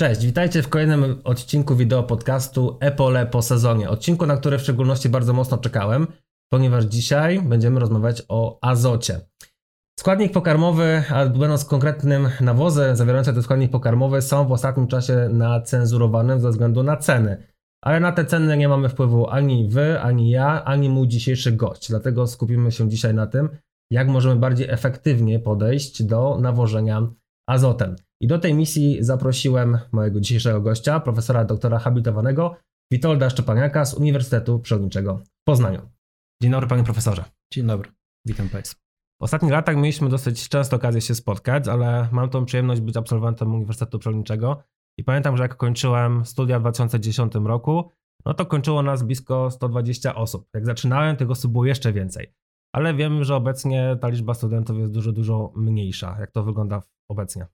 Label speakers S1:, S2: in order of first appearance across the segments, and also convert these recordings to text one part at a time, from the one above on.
S1: Cześć, witajcie w kolejnym odcinku wideo podcastu Epole po sezonie. Odcinku, na który w szczególności bardzo mocno czekałem, ponieważ dzisiaj będziemy rozmawiać o azocie. Składnik pokarmowy, a będąc konkretnym nawozem zawierające ten składnik pokarmowy są w ostatnim czasie nacenzurowane ze względu na ceny. Ale na te ceny nie mamy wpływu ani wy, ani ja, ani mój dzisiejszy gość. Dlatego skupimy się dzisiaj na tym, jak możemy bardziej efektywnie podejść do nawożenia azotem. I do tej misji zaprosiłem mojego dzisiejszego gościa, profesora doktora habilitowanego Witolda Szczepaniaka z Uniwersytetu Przyrodniczego w Poznaniu. Dzień dobry panie profesorze.
S2: Dzień dobry, witam państwa.
S1: W ostatnich latach mieliśmy dosyć często okazję się spotkać, ale mam tą przyjemność być absolwentem Uniwersytetu Przyrodniczego i pamiętam, że jak kończyłem studia w 2010 roku, no to kończyło nas blisko 120 osób. Jak zaczynałem, tych osób było jeszcze więcej. Ale wiem, że obecnie ta liczba studentów jest dużo, dużo mniejsza. Jak to wygląda obecnie?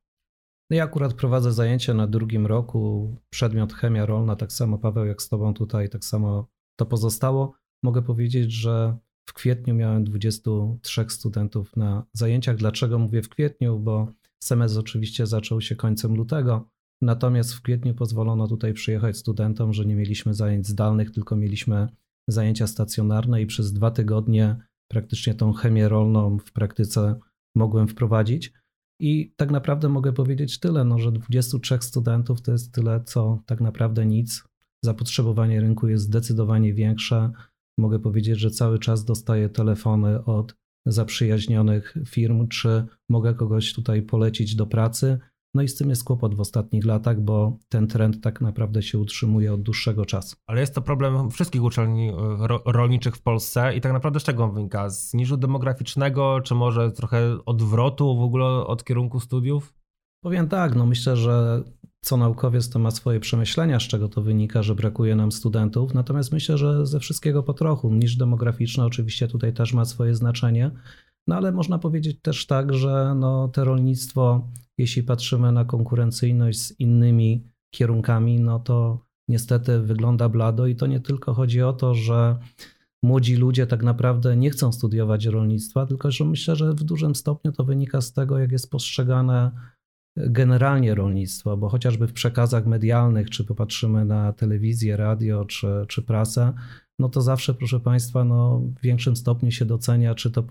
S2: No ja akurat prowadzę zajęcia na drugim roku, przedmiot chemia rolna, tak samo Paweł jak z Tobą tutaj, tak samo to pozostało. Mogę powiedzieć, że w kwietniu miałem 23 studentów na zajęciach. Dlaczego mówię w kwietniu? Bo semestr oczywiście zaczął się końcem lutego, natomiast w kwietniu pozwolono tutaj przyjechać studentom, że nie mieliśmy zajęć zdalnych, tylko mieliśmy zajęcia stacjonarne i przez dwa tygodnie praktycznie tą chemię rolną w praktyce mogłem wprowadzić. I tak naprawdę mogę powiedzieć tyle, no, że 23 studentów to jest tyle, co tak naprawdę nic. Zapotrzebowanie rynku jest zdecydowanie większe. Mogę powiedzieć, że cały czas dostaję telefony od zaprzyjaźnionych firm, czy mogę kogoś tutaj polecić do pracy. No i z tym jest kłopot w ostatnich latach, bo ten trend tak naprawdę się utrzymuje od dłuższego czasu.
S1: Ale jest to problem wszystkich uczelni e, rolniczych w Polsce i tak naprawdę z czego on wynika? Z niżu demograficznego, czy może trochę odwrotu w ogóle od kierunku studiów?
S2: Powiem tak, no myślę, że co naukowiec to ma swoje przemyślenia, z czego to wynika, że brakuje nam studentów. Natomiast myślę, że ze wszystkiego po trochu. Niż demograficzna oczywiście tutaj też ma swoje znaczenie. No ale można powiedzieć też tak, że no, te rolnictwo, jeśli patrzymy na konkurencyjność z innymi kierunkami, no to niestety wygląda blado i to nie tylko chodzi o to, że młodzi ludzie tak naprawdę nie chcą studiować rolnictwa, tylko że myślę, że w dużym stopniu to wynika z tego, jak jest postrzegane generalnie rolnictwo, bo chociażby w przekazach medialnych, czy popatrzymy na telewizję, radio, czy, czy prasę, no to zawsze, proszę Państwa, no, w większym stopniu się docenia, czy to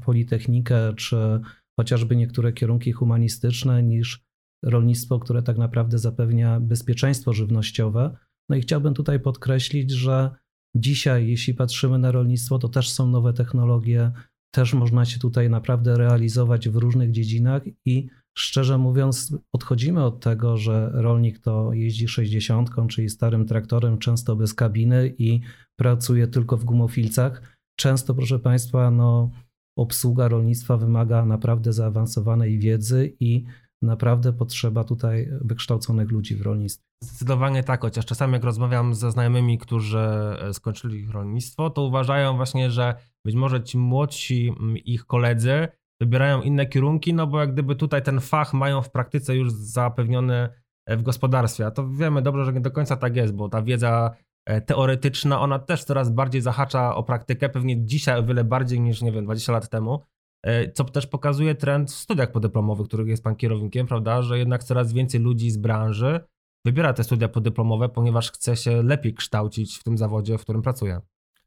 S2: politechnikę, czy chociażby niektóre kierunki humanistyczne, niż rolnictwo, które tak naprawdę zapewnia bezpieczeństwo żywnościowe. No i chciałbym tutaj podkreślić, że dzisiaj, jeśli patrzymy na rolnictwo, to też są nowe technologie, też można się tutaj naprawdę realizować w różnych dziedzinach i szczerze mówiąc, odchodzimy od tego, że rolnik to jeździ 60, czyli starym traktorem, często bez kabiny i pracuje tylko w gumofilcach. Często, proszę Państwa, no, obsługa rolnictwa wymaga naprawdę zaawansowanej wiedzy i naprawdę potrzeba tutaj wykształconych ludzi w rolnictwie.
S1: Zdecydowanie tak, chociaż czasami jak rozmawiam ze znajomymi, którzy e, skończyli rolnictwo, to uważają właśnie, że być może ci młodsi ich koledzy wybierają inne kierunki, no bo jak gdyby tutaj ten fach mają w praktyce już zapewniony e, w gospodarstwie. A to wiemy dobrze, że nie do końca tak jest, bo ta wiedza teoretyczna, ona też coraz bardziej zahacza o praktykę, pewnie dzisiaj o wiele bardziej niż, nie wiem, 20 lat temu, e, co też pokazuje trend w studiach podyplomowych, których jest pan kierownikiem, prawda, że jednak coraz więcej ludzi z branży wybiera te studia podyplomowe, ponieważ chce się lepiej kształcić w tym zawodzie, w którym pracuje.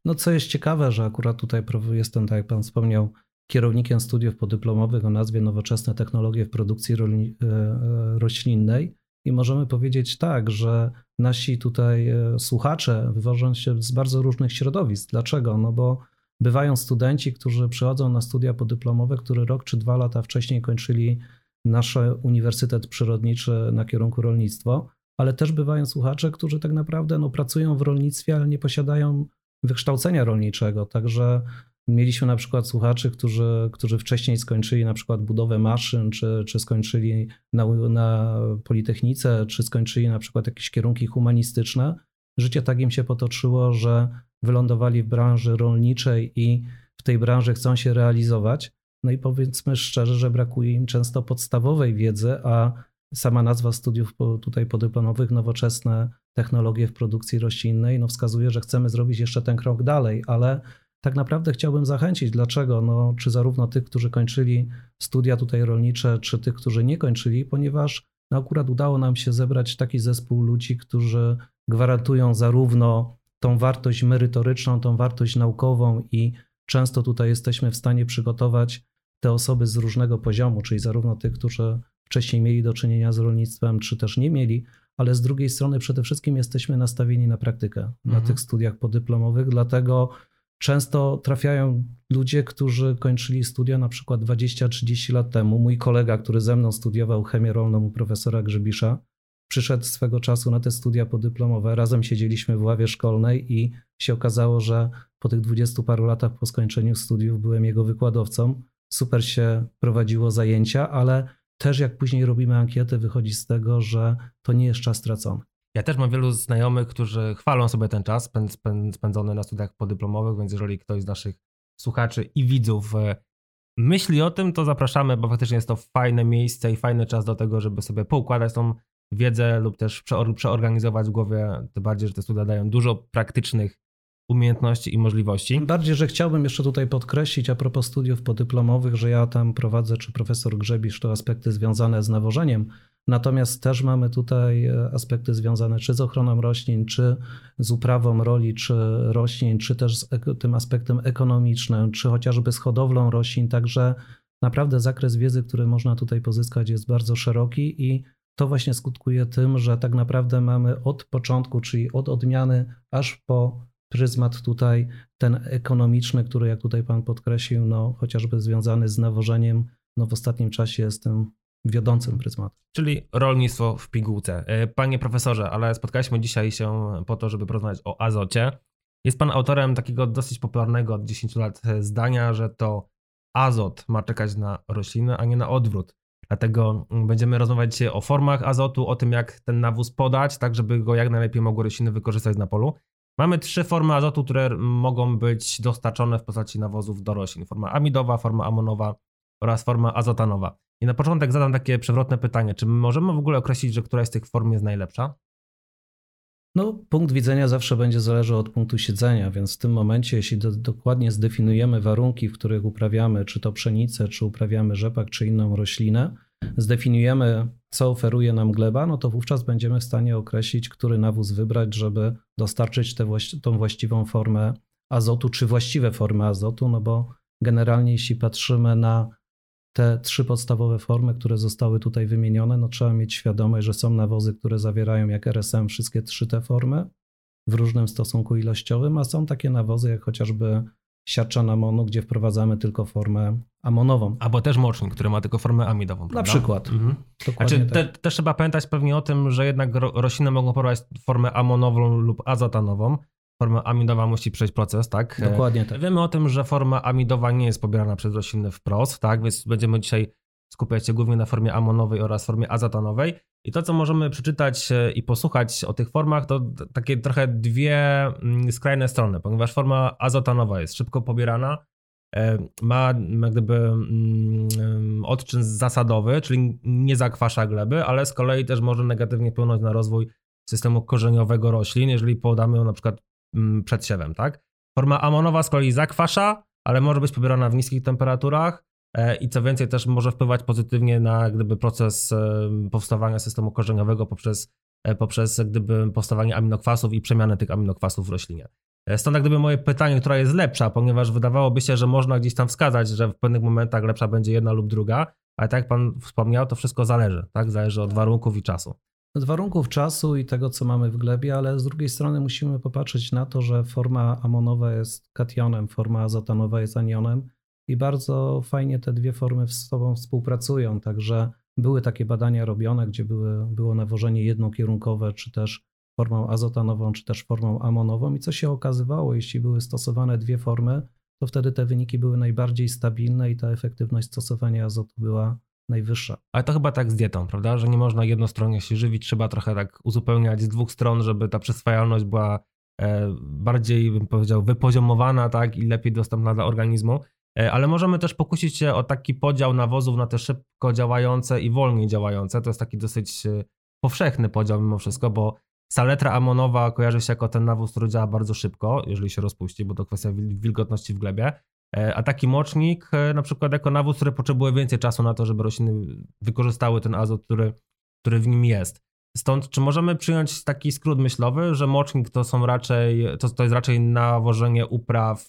S2: No co jest ciekawe, że akurat tutaj jestem, tak jak pan wspomniał, kierownikiem studiów podyplomowych o nazwie Nowoczesne technologie w produkcji e, e, roślinnej. I możemy powiedzieć tak, że nasi tutaj e, słuchacze wywożą się z bardzo różnych środowisk. Dlaczego? No bo bywają studenci, którzy przychodzą na studia podyplomowe, które rok czy dwa lata wcześniej kończyli nasz Uniwersytet Przyrodniczy na kierunku rolnictwo, ale też bywają słuchacze, którzy tak naprawdę no, pracują w rolnictwie, ale nie posiadają wykształcenia rolniczego. Także Mieliśmy na przykład słuchaczy, którzy, którzy wcześniej skończyli na przykład budowę maszyn, czy, czy skończyli na, na Politechnice, czy skończyli na przykład jakieś kierunki humanistyczne. Życie tak im się potoczyło, że wylądowali w branży rolniczej i w tej branży chcą się realizować. No i powiedzmy szczerze, że brakuje im często podstawowej wiedzy, a sama nazwa studiów tutaj podyplomowych, nowoczesne technologie w produkcji roślinnej, no wskazuje, że chcemy zrobić jeszcze ten krok dalej, ale tak naprawdę chciałbym zachęcić. Dlaczego? No, czy zarówno tych, którzy kończyli studia tutaj rolnicze, czy tych, którzy nie kończyli, ponieważ No akurat udało nam się zebrać taki zespół ludzi, którzy gwarantują zarówno tą wartość merytoryczną, tą wartość naukową i często tutaj jesteśmy w stanie przygotować te osoby z różnego poziomu, czyli zarówno tych, którzy wcześniej mieli do czynienia z rolnictwem, czy też nie mieli, ale z drugiej strony przede wszystkim jesteśmy nastawieni na praktykę mhm. na tych studiach podyplomowych, dlatego często trafiają ludzie, którzy kończyli studia na przykład 20-30 lat temu. Mój kolega, który ze mną studiował chemię rolną u profesora Grzebisza, przyszedł swego czasu na te studia podyplomowe. Razem siedzieliśmy w ławie szkolnej i się okazało, że po tych dwudziestu paru latach po skończeniu studiów byłem jego wykładowcą. Super się prowadziło zajęcia, ale też jak później robimy ankietę, wychodzi z tego, że to nie jest czas stracony.
S1: Ja też mam wielu znajomych, którzy chwalą sobie ten czas spędzony na studiach podyplomowych, więc jeżeli ktoś z naszych słuchaczy i widzów e, myśli o tym, to zapraszamy, bo faktycznie jest to fajne miejsce i fajny czas do tego, żeby sobie poukładać tą wiedzę lub też przeorganizować w głowie, tym bardziej, że te studia dają dużo praktycznych umiejętności i możliwości.
S2: Tym bardziej, że chciałbym jeszcze tutaj podkreślić a propos studiów podyplomowych, że ja tam prowadzę, czy profesor Grzebisz, to aspekty związane z nawożeniem, natomiast też mamy tutaj e, aspekty związane czy z ochroną roślin, czy z uprawą roli, czy roślin, czy też z tym aspektem ekonomicznym, czy chociażby z hodowlą roślin, także naprawdę zakres wiedzy, który można tutaj pozyskać jest bardzo szeroki i to właśnie skutkuje tym, że tak naprawdę mamy od początku, czyli od odmiany aż po pryzmat tutaj, ten ekonomiczny, który jak tutaj Pan podkreślił, no chociażby związany z nawożeniem, no w ostatnim czasie jest tym wiodącym pryzmatem.
S1: Czyli rolnictwo w pigułce. E, panie profesorze, ale spotkaliśmy dzisiaj się po to, żeby porozmawiać o azocie. Jest Pan autorem takiego dosyć popularnego od 10 lat zdania, że to azot ma czekać na rośliny, a nie na odwrót. Dlatego będziemy rozmawiać dzisiaj o formach azotu, o tym jak ten nawóz podać, tak żeby go jak najlepiej mogły rośliny wykorzystać na polu. Mamy trzy formy azotu, które mogą być dostarczone w postaci nawozów do roślin. Forma amidowa, forma amonowa oraz forma azotanowa. I na początek zadam takie przewrotne pytanie. Czy możemy w ogóle określić, że któraś z tych form jest najlepsza?
S2: No, punkt widzenia zawsze będzie zależał od punktu siedzenia, więc w tym momencie, jeśli do, dokładnie zdefiniujemy warunki, w których uprawiamy, czy to pszenicę, czy uprawiamy rzepak, czy inną roślinę, zdefiniujemy, co oferuje nam gleba, no to wówczas będziemy w stanie określić, który nawóz wybrać, żeby dostarczyć tę właści tą właściwą formę azotu, czy właściwe formy azotu, no bo generalnie jeśli patrzymy na te trzy podstawowe formy, które zostały tutaj wymienione, no trzeba mieć świadomość, że są nawozy, które zawierają jak RSM wszystkie trzy te formy w różnym stosunku ilościowym, a są takie nawozy jak chociażby siarczan amonu, gdzie wprowadzamy tylko formę amonową.
S1: Albo też mocznik, który ma tylko formę amidową. Prawda?
S2: Na przykład. Mhm.
S1: Znaczy, tak. te, też trzeba pamiętać pewnie o tym, że jednak rośliny mogą prowadzić formę amonową lub azotanową. Forma amidowa musi przejść proces, tak?
S2: Dokładnie tak.
S1: Wiemy o tym, że forma amidowa nie jest pobierana przez rośliny wprost, tak? Więc będziemy dzisiaj skupiać się głównie na formie amonowej oraz formie azotanowej. I to, co możemy przeczytać e, i posłuchać o tych formach, to takie trochę dwie mm, skrajne strony, ponieważ forma azotanowa jest szybko pobierana, e, ma gdyby mm, odczyn zasadowy, czyli nie zakwasza gleby, ale z kolei też może negatywnie wpłynąć na rozwój systemu korzeniowego roślin, jeżeli podamy ją na przykład mm, przed siewem, tak? Forma amonowa z kolei zakwasza, ale może być pobierana w niskich temperaturach, E, i co więcej też może wpływać pozytywnie na gdyby proces e, powstawania systemu korzeniowego poprzez, e, poprzez gdyby powstawanie aminokwasów i przemianę tych aminokwasów w roślinie. Stąd gdyby moje pytanie, która jest lepsza, ponieważ wydawałoby się, że można gdzieś tam wskazać, że w pewnych momentach lepsza będzie jedna lub druga, ale tak jak pan wspomniał, to wszystko zależy, tak? Zależy od warunków i czasu.
S2: Od warunków czasu i tego, co mamy w glebie, ale z drugiej strony musimy popatrzeć na to, że forma amonowa jest kationem, forma azotanowa jest anionem i bardzo fajnie te dwie formy z sobą współpracują. Także były takie badania robione, gdzie były, było nawożenie jednokierunkowe, czy też formą azotanową, czy też formą amonową. I co się okazywało, jeśli były stosowane dwie formy, to wtedy te wyniki były najbardziej stabilne i ta efektywność stosowania azotu była najwyższa.
S1: Ale to chyba tak z dietą, prawda? Że nie można jednostronnie się żywić, trzeba trochę tak uzupełniać z dwóch stron, żeby ta przyswajalność była e, bardziej, bym powiedział, wypoziomowana, tak, i lepiej dostępna dla organizmu. E, ale możemy też pokusić się o taki podział nawozów na te szybko działające i wolniej działające. To jest taki dosyć e, powszechny podział mimo wszystko, bo saletra amonowa kojarzy się jako ten nawóz, który działa bardzo szybko, jeżeli się rozpuści, bo to kwestia wilgotności w glebie. E, a taki mocznik, na przykład jako nawóz, który potrzebuje więcej czasu na to, żeby rośliny wykorzystały ten azot, który który w nim jest. Stąd, czy możemy przyjąć taki skrót myślowy, że mocznik to są raczej, to, to jest raczej nawożenie upraw,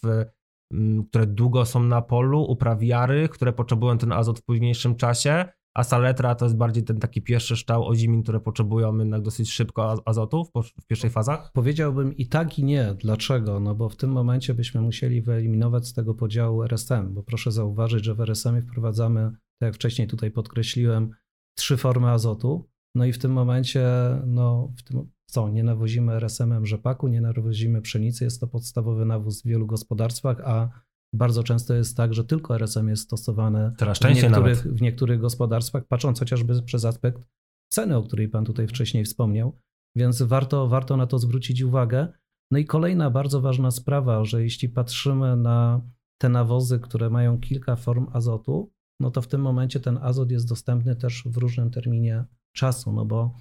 S1: mm, które długo są na polu, upraw jary, które potrzebują ten azot w późniejszym czasie, a saletra to jest bardziej ten taki pierwszy szczał ozimin, które potrzebują jednak dosyć szybko azotu w, w pierwszej fazach?
S2: Powiedziałbym i tak i nie. Dlaczego? No bo w tym momencie byśmy musieli wyeliminować z tego podziału RSM, bo proszę zauważyć, że w RSM wprowadzamy, tak jak wcześniej tutaj podkreśliłem, trzy formy azotu. No i w tym momencie, no w tym, co, nie nawozimy RSM-em rzepaku, nie nawozimy pszenicy, jest to podstawowy nawóz w wielu gospodarstwach, a bardzo często jest tak, że tylko RSM jest stosowane w niektórych, w niektórych gospodarstwach, patrząc chociażby przez aspekt ceny, o której Pan tutaj wcześniej wspomniał. Więc warto, warto na to zwrócić uwagę. No i kolejna bardzo ważna sprawa, że jeśli patrzymy na te nawozy, które mają kilka form azotu, no to w tym momencie ten azot jest dostępny też w różnym terminie czasu, no bo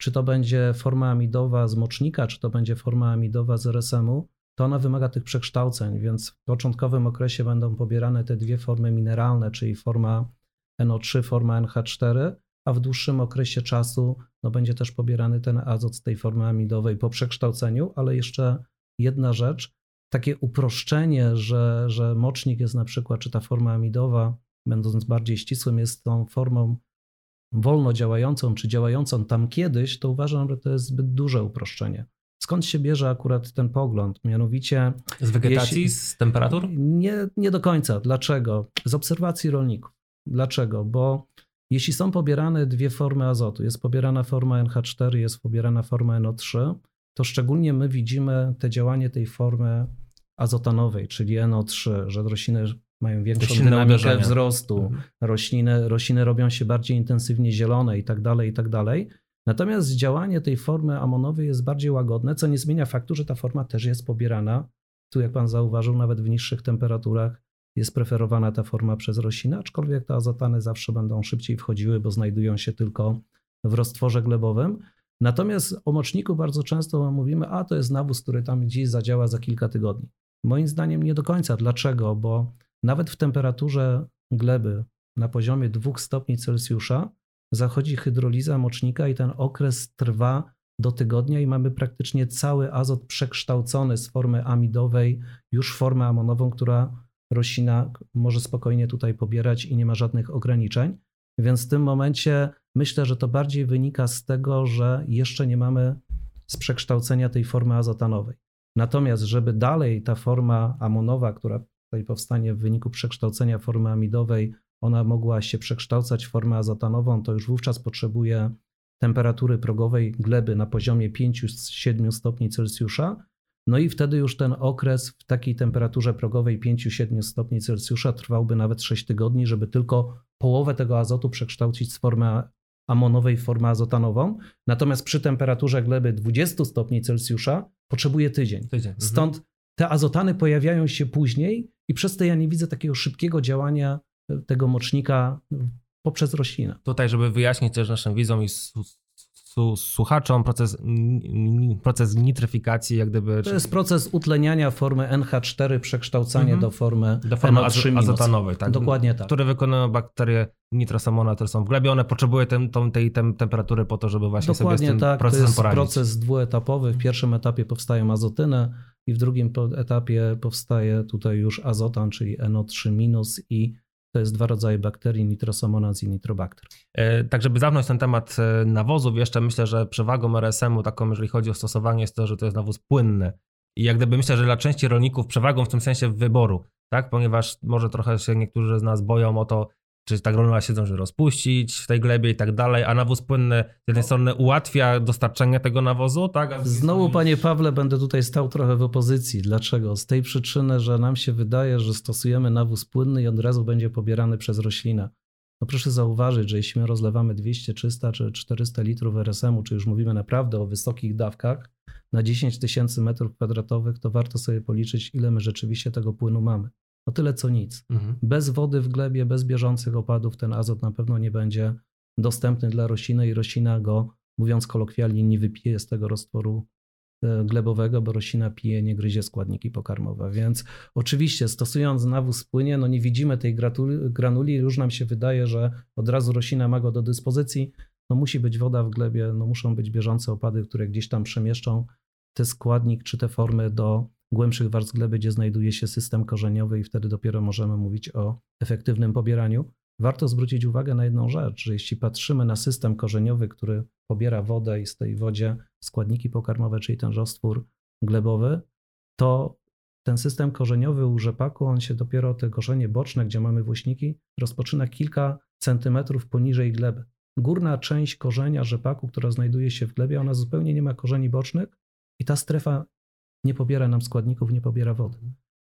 S2: czy to będzie forma amidowa z mocznika, czy to będzie forma amidowa z RSM-u, to ona wymaga tych przekształceń, więc w początkowym okresie będą pobierane te dwie formy mineralne, czyli forma NO3, forma NH4, a w dłuższym okresie czasu no, będzie też pobierany ten azot z tej formy amidowej po przekształceniu, ale jeszcze jedna rzecz, takie uproszczenie, że, że mocznik jest na przykład, czy ta forma amidowa, będąc bardziej ścisłym, jest tą formą wolno działającą, czy działającą tam kiedyś, to uważam, że to jest zbyt duże uproszczenie. Skąd się bierze akurat ten pogląd? Mianowicie.
S1: Z wegetacji, jeśli, z temperatur?
S2: Nie, nie do końca. Dlaczego? Z obserwacji rolników. Dlaczego? Bo jeśli są pobierane dwie formy azotu, jest pobierana forma NH4, jest pobierana forma NO3, to szczególnie my widzimy te działanie tej formy azotanowej, czyli NO3, że rośliny mają większą dynamikę uderzenia. wzrostu, rośliny, rośliny robią się bardziej intensywnie zielone i tak dalej, i tak dalej. Natomiast działanie tej formy amonowej jest bardziej łagodne, co nie zmienia faktu, że ta forma też jest pobierana. Tu, jak pan zauważył, nawet w niższych temperaturach jest preferowana ta forma przez rośliny, aczkolwiek te azotany zawsze będą szybciej wchodziły, bo znajdują się tylko w roztworze glebowym. Natomiast o moczniku bardzo często mówimy, a to jest nawóz, który tam gdzieś zadziała za kilka tygodni. Moim zdaniem nie do końca. Dlaczego? Bo nawet w temperaturze gleby na poziomie 2 stopni Celsjusza zachodzi hydroliza mocznika i ten okres trwa do tygodnia i mamy praktycznie cały azot przekształcony z formy amidowej już w formę amonową, która roślina może spokojnie tutaj pobierać i nie ma żadnych ograniczeń. Więc w tym momencie myślę, że to bardziej wynika z tego, że jeszcze nie mamy z przekształcenia tej formy azotanowej. Natomiast, żeby dalej ta forma amonowa, która tutaj powstanie w wyniku przekształcenia formy amidowej, ona mogła się przekształcać w formę azotanową, to już wówczas potrzebuje temperatury progowej gleby na poziomie 5-7 stopni Celsjusza. No i wtedy już ten okres w takiej temperaturze progowej 5-7 stopni Celsjusza trwałby nawet 6 tygodni, żeby tylko połowę tego azotu przekształcić z formy amonowej w formę azotanową. Natomiast przy temperaturze gleby 20 stopni Celsjusza potrzebuje tydzień. tydzień. Mhm. Stąd te azotany pojawiają się później i przez to ja nie widzę takiego szybkiego działania tego mocznika poprzez roślinę.
S1: Tutaj, żeby wyjaśnić też naszym widzom i słuchaczom proces, proces nitryfikacji, jak gdyby...
S2: To jest proces utleniania formy NH4, przekształcanie mhm. do formy, do formy NO3
S1: azotanowej. Tak?
S2: Dokładnie tak.
S1: Które wykonują bakterie nitrosamona, które są w glebie. One potrzebują tą, tej tem, temperatury po to, żeby właśnie Dokładnie sobie z tym tak. procesem
S2: to jest
S1: poradzić.
S2: proces dwuetapowy. W pierwszym etapie powstają azotyny i w drugim etapie powstaje tutaj już azotan, czyli NO3- i to jest dwa rodzaje bakterii, nitrosomonaz i nitrobakter.
S1: E, tak, żeby zamknąć ten temat e, nawozów, jeszcze myślę, że przewagą RSM-u, taką jeżeli chodzi o stosowanie, jest to, że to jest nawóz płynny. I jak gdyby myślę, że dla części rolników przewagą w tym sensie wyboru, tak? Ponieważ może trochę się niektórzy z nas boją o to, czy ta granula się zdąży rozpuścić w tej glebie i tak dalej, a nawóz płynny z jednej strony ułatwia dostarczenie tego nawozu, tak?
S2: Znowu, panie Pawle, będę tutaj stał trochę w opozycji. Dlaczego? Z tej przyczyny, że nam się wydaje, że stosujemy nawóz płynny i od razu będzie pobierany przez roślinę. No proszę zauważyć, że jeśli my rozlewamy 200, 300 czy 400 litrów RSM-u, czy już mówimy naprawdę o wysokich dawkach, na 10 tysięcy metrów kwadratowych, to warto sobie policzyć, ile my rzeczywiście tego płynu mamy. No tyle co nic. Mhm. Bez wody w glebie, bez bieżących opadów ten azot na pewno nie będzie dostępny dla rośliny i roślina go, mówiąc kolokwialnie, nie wypije z tego roztworu e, glebowego, bo roślina pije, nie gryzie składniki pokarmowe. Więc oczywiście stosując nawóz płynie, no nie widzimy tej granuli, już nam się wydaje, że od razu roślina ma go do dyspozycji. no musi być woda w glebie, no muszą być bieżące opady, które gdzieś tam przemieszczą ten składnik czy te formy do głębszych warstw gleby, gdzie znajduje się system korzeniowy i wtedy dopiero możemy mówić o efektywnym pobieraniu. Warto zwrócić uwagę na jedną rzecz, że jeśli patrzymy na system korzeniowy, który pobiera wodę i z tej wodzie składniki pokarmowe, czyli ten roztwór glebowy, to ten system korzeniowy u rzepaku, on się dopiero te korzenie boczne, gdzie mamy włośniki, rozpoczyna kilka centymetrów poniżej gleby. Górna część korzenia rzepaku, która znajduje się w glebie, ona zupełnie nie ma korzeni bocznych i ta strefa nie pobiera nam składników, nie pobiera wody.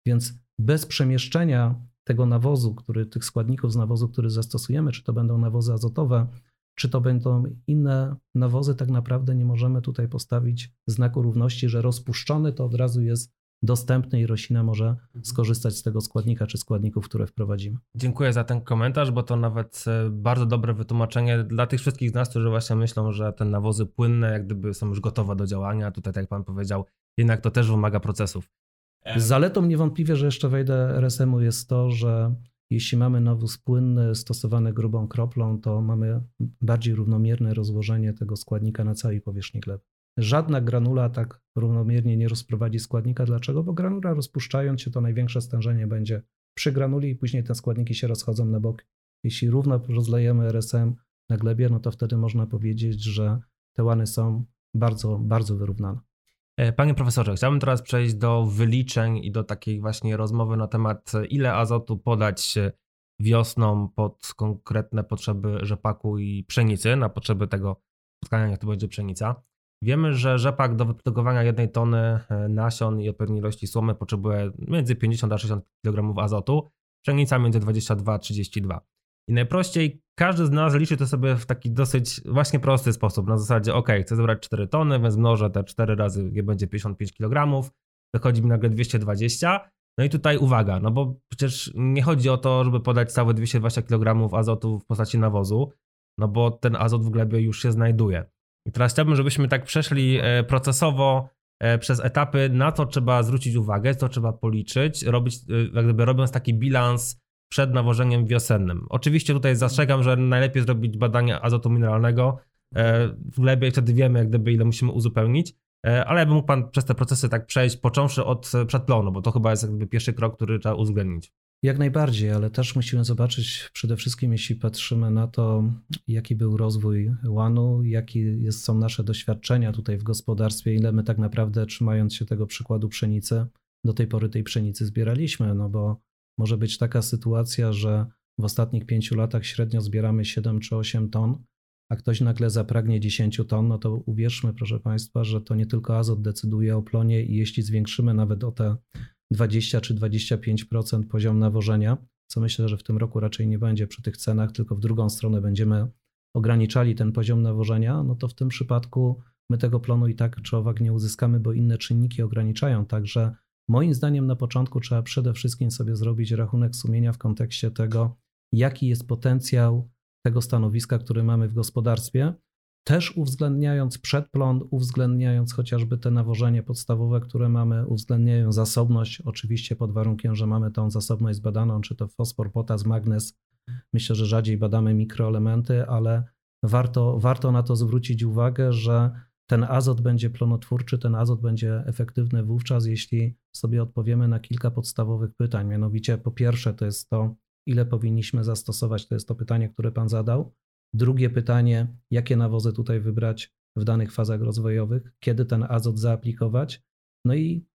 S2: Więc bez przemieszczenia tego nawozu, który, tych składników z nawozu, który zastosujemy, czy to będą nawozy azotowe, czy to będą inne nawozy, tak naprawdę nie możemy tutaj postawić znaku równości, że rozpuszczony to od razu jest dostępny i roślina może mhm. skorzystać z tego składnika czy składników, które wprowadzimy.
S1: Dziękuję za ten komentarz, bo to nawet e, bardzo dobre wytłumaczenie dla tych wszystkich z nas, którzy właśnie myślą, że te nawozy płynne jak gdyby są już gotowe do działania. Tutaj, tak jak pan powiedział, jednak to też wymaga procesów.
S2: Zaletą niewątpliwie, że jeszcze wejdę RSM-u jest to, że jeśli mamy nawóz płynny stosowany grubą kroplą, to mamy bardziej równomierne rozłożenie tego składnika na całej powierzchni gleby. Żadna granula tak równomiernie nie rozprowadzi składnika. Dlaczego? Bo granula rozpuszczając się, to największe stężenie będzie przy granuli i później te składniki się rozchodzą na bok. Jeśli równo rozlejemy RSM na glebie, no to wtedy można powiedzieć, że te łany są bardzo, bardzo wyrównane.
S1: E, panie profesorze, chciałbym teraz przejść do wyliczeń i do takiej właśnie rozmowy na temat, ile azotu podać wiosną pod konkretne potrzeby rzepaku i pszenicy, na potrzeby tego spotkania, jak to będzie pszenica. Wiemy, że rzepak do wyprodukowania jednej tony e, nasion i odpowiedniej ilości słomy potrzebuje między 50 a 60 kg azotu, pszenica między 22 a 32. I najprościej każdy z nas liczy to sobie w taki dosyć właśnie prosty sposób. Na zasadzie, ok, chcę zebrać 4 tony, więc mnożę te 4 razy, je będzie 55 kg, wychodzi mi nagle 220. No i tutaj uwaga, no bo przecież nie chodzi o to, żeby podać całe 220 kg azotu w postaci nawozu, no bo ten azot w glebie już się znajduje. I teraz chciałbym, żebyśmy tak przeszli e, procesowo e, przez etapy, na to trzeba zwrócić uwagę, co trzeba policzyć, robić, e, jak gdyby robiąc taki bilans przed nawożeniem wiosennym. Oczywiście tutaj zastrzegam, że najlepiej zrobić badanie azotu mineralnego w glebie wtedy wiemy, jak gdyby ile musimy uzupełnić, ale jakby mógł Pan przez te procesy tak przejść, począwszy od przedplonu, bo to chyba jest jakby pierwszy krok, który trzeba uwzględnić.
S2: Jak najbardziej, ale też musimy zobaczyć przede wszystkim, jeśli patrzymy na to, jaki był rozwój łanu, jakie jest, są nasze doświadczenia tutaj w gospodarstwie, ile my tak naprawdę, trzymając się tego przykładu pszenicy, do tej pory tej pszenicy zbieraliśmy, no bo może być taka sytuacja, że w ostatnich pięciu latach średnio zbieramy 7 czy 8 ton, a ktoś nagle zapragnie 10 ton, no to uwierzmy, proszę Państwa, że to nie tylko azot decyduje o plonie i jeśli zwiększymy nawet o te 20 czy 25% poziom nawożenia, co myślę, że w tym roku raczej nie będzie przy tych cenach, tylko w drugą stronę będziemy ograniczali ten poziom nawożenia, no to w tym przypadku my tego plonu i tak czy owak nie uzyskamy, bo inne czynniki ograniczają. Także moim zdaniem na początku trzeba przede wszystkim sobie zrobić rachunek sumienia w kontekście tego, jaki jest potencjał tego stanowiska, który mamy w gospodarstwie, też uwzględniając przedplon, uwzględniając chociażby te nawożenie podstawowe, które mamy, uwzględniając zasobność, oczywiście pod warunkiem, że mamy tą zasobność zbadaną, czy to fosfor, potas, magnez. Myślę, że rzadziej badamy mikroelementy, ale warto, warto na to zwrócić uwagę, że ten azot będzie plonotwórczy, ten azot będzie efektywny wówczas, jeśli sobie odpowiemy na kilka podstawowych pytań. Mianowicie, po pierwsze, to jest to, ile powinniśmy zastosować, to jest to pytanie, które Pan zadał. Drugie pytanie, jakie nawozy tutaj wybrać w danych fazach rozwojowych, kiedy ten azot zaaplikować, no i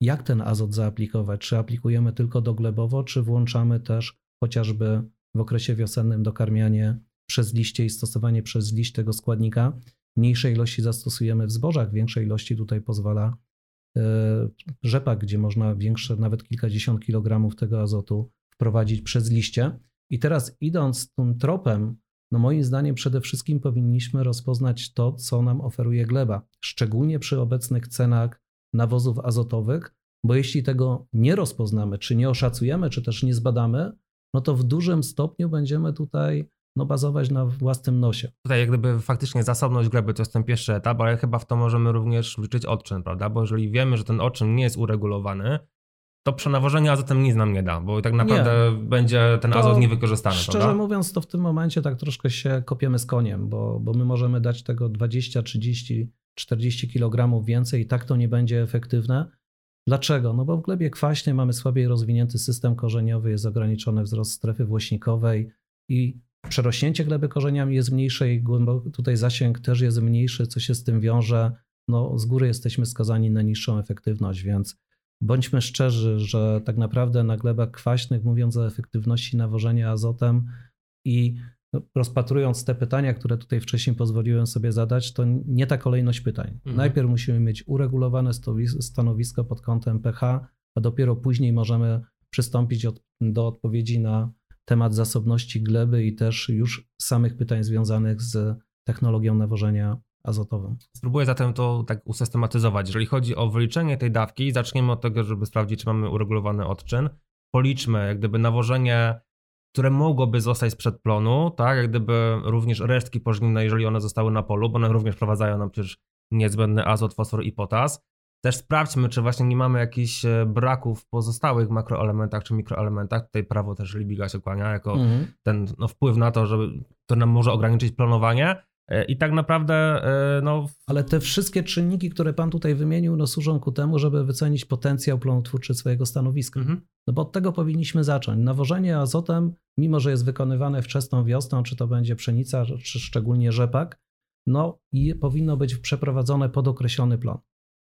S2: jak ten azot zaaplikować? Czy aplikujemy tylko doglebowo, czy włączamy też chociażby w okresie wiosennym dokarmianie przez liście i stosowanie przez liść tego składnika? Mniejszej ilości zastosujemy w zbożach, większej ilości tutaj pozwala e, rzepak, gdzie można większe, nawet kilkadziesiąt kilogramów tego azotu wprowadzić przez liście. I teraz idąc tym tropem, no moim zdaniem przede wszystkim powinniśmy rozpoznać to, co nam oferuje gleba, szczególnie przy obecnych cenach nawozów azotowych, bo jeśli tego nie rozpoznamy, czy nie oszacujemy, czy też nie zbadamy, no to w dużym stopniu będziemy tutaj no, bazować na własnym nosie.
S1: Tutaj jak gdyby faktycznie zasobność gleby to jest ten pierwszy etap, ale chyba w to możemy również liczyć odczyn, prawda? Bo jeżeli wiemy, że ten odczyn nie jest uregulowany, to przenawożenie azotem nic nam nie da, bo tak naprawdę nie. będzie ten to azot niewykorzystany.
S2: Szczerze
S1: prawda?
S2: mówiąc, to w tym momencie tak troszkę się kopiemy z koniem, bo, bo my możemy dać tego 20, 30, 40 kg więcej i tak to nie będzie efektywne. Dlaczego? No bo w glebie kwaśnej mamy słabiej rozwinięty system korzeniowy, jest ograniczony wzrost strefy włośnikowej i przerośnięcie gleby korzeniami jest mniejsze i tutaj zasięg też jest mniejszy, co się z tym wiąże. No, z góry jesteśmy skazani na niższą efektywność, więc bądźmy szczerzy, że tak naprawdę na glebach kwaśnych, mówiąc o efektywności nawożenia azotem i rozpatrując te pytania, które tutaj wcześniej pozwoliłem sobie zadać, to nie ta kolejność pytań. Mhm. Najpierw musimy mieć uregulowane stanowisko pod kątem pH, a dopiero później możemy przystąpić do odpowiedzi na temat zasobności gleby i też już samych pytań związanych z technologią nawożenia azotowym.
S1: Spróbuję zatem to tak usystematyzować. Jeżeli chodzi o wyliczenie tej dawki, zaczniemy od tego, żeby sprawdzić, czy mamy uregulowany odczyn. Policzmy jak gdyby nawożenie, które mogłoby zostać sprzed plonu, tak, jak gdyby również resztki pożniwne, jeżeli one zostały na polu, bo one również wprowadzają nam przecież niezbędny azot, fosfor i potas. Też sprawdźmy, czy właśnie nie mamy jakichś e, braków w pozostałych makroelementach czy mikroelementach. Tutaj prawo też Libiga się kłania jako mhm. ten no, wpływ na to, żeby to nam może ograniczyć planowanie. E, I tak naprawdę, e, no.
S2: Ale te wszystkie czynniki, które pan tutaj wymienił, no, służą ku temu, żeby wycenić potencjał plonotwórczy swojego stanowiska. Mhm. No bo od tego powinniśmy zacząć. Nawożenie azotem, mimo że jest wykonywane wczesną wiosną, czy to będzie pszenica, czy szczególnie rzepak, no i powinno być przeprowadzone pod określony plon.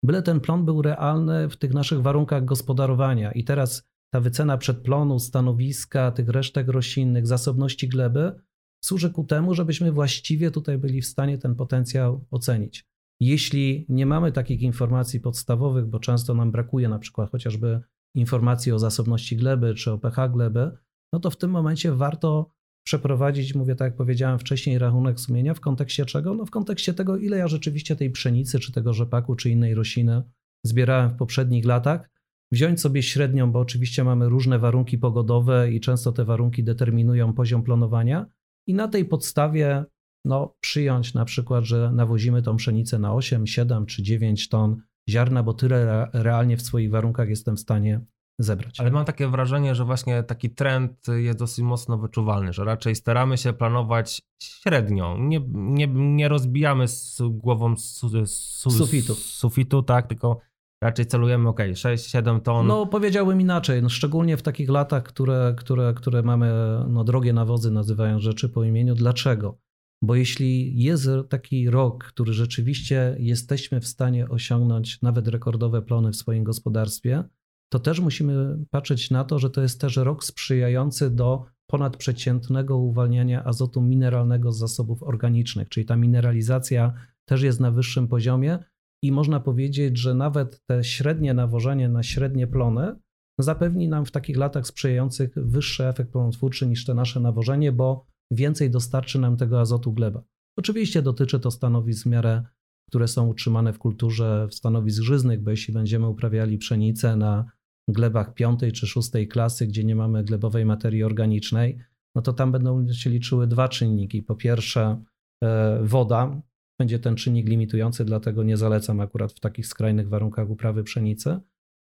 S2: Byle ten plon był realny w tych naszych warunkach gospodarowania. I teraz ta wycena przedplonu, stanowiska, tych resztek roślinnych, zasobności gleby służy ku temu, żebyśmy właściwie tutaj byli w stanie ten potencjał ocenić. Jeśli nie mamy takich informacji podstawowych, bo często nam brakuje na przykład chociażby informacji o zasobności gleby czy o pH gleby, no to w tym momencie warto przeprowadzić, mówię tak jak powiedziałem wcześniej, rachunek sumienia w kontekście czego? No w kontekście tego, ile ja rzeczywiście tej pszenicy, czy tego rzepaku, czy innej rośliny zbierałem w poprzednich latach, wziąć sobie średnią, bo oczywiście mamy różne warunki pogodowe i często te warunki determinują poziom planowania i na tej podstawie no, przyjąć na przykład, że nawozimy tą pszenicę na 8, 7 czy 9 ton ziarna, bo tyle realnie w swoich warunkach jestem w stanie zebrać.
S1: Ale mam takie wrażenie, że właśnie taki trend jest dosyć mocno wyczuwalny, że raczej staramy się planować średnio. Nie, nie, nie rozbijamy z głową z, z,
S2: sufitu.
S1: Sufitu, tak, tylko raczej celujemy, ok, 6-7 ton.
S2: No powiedziałbym inaczej, no, szczególnie w takich latach, które, które, które mamy, no drogie nawozy nazywają rzeczy po imieniu. Dlaczego? Bo jeśli jest taki rok, który rzeczywiście jesteśmy w stanie osiągnąć nawet rekordowe plony w swoim gospodarstwie, to też musimy patrzeć na to, że to jest też rok sprzyjający do ponadprzeciętnego uwalniania azotu mineralnego z zasobów organicznych, czyli ta mineralizacja też jest na wyższym poziomie i można powiedzieć, że nawet te średnie nawożenie na średnie plony zapewni nam w takich latach sprzyjających wyższy efekt plonotwórczy niż te nasze nawożenie, bo więcej dostarczy nam tego azotu gleba. Oczywiście dotyczy to stanowisk w miarę, które są utrzymane w kulturze, w stanowisk żyznych, bo jeśli będziemy uprawiali pszenicę na glebach piątej czy szóstej klasy, gdzie nie mamy glebowej materii organicznej, no to tam będą się liczyły dwa czynniki. Po pierwsze, e, woda będzie ten czynnik limitujący, dlatego nie zalecam akurat w takich skrajnych warunkach uprawy pszenicy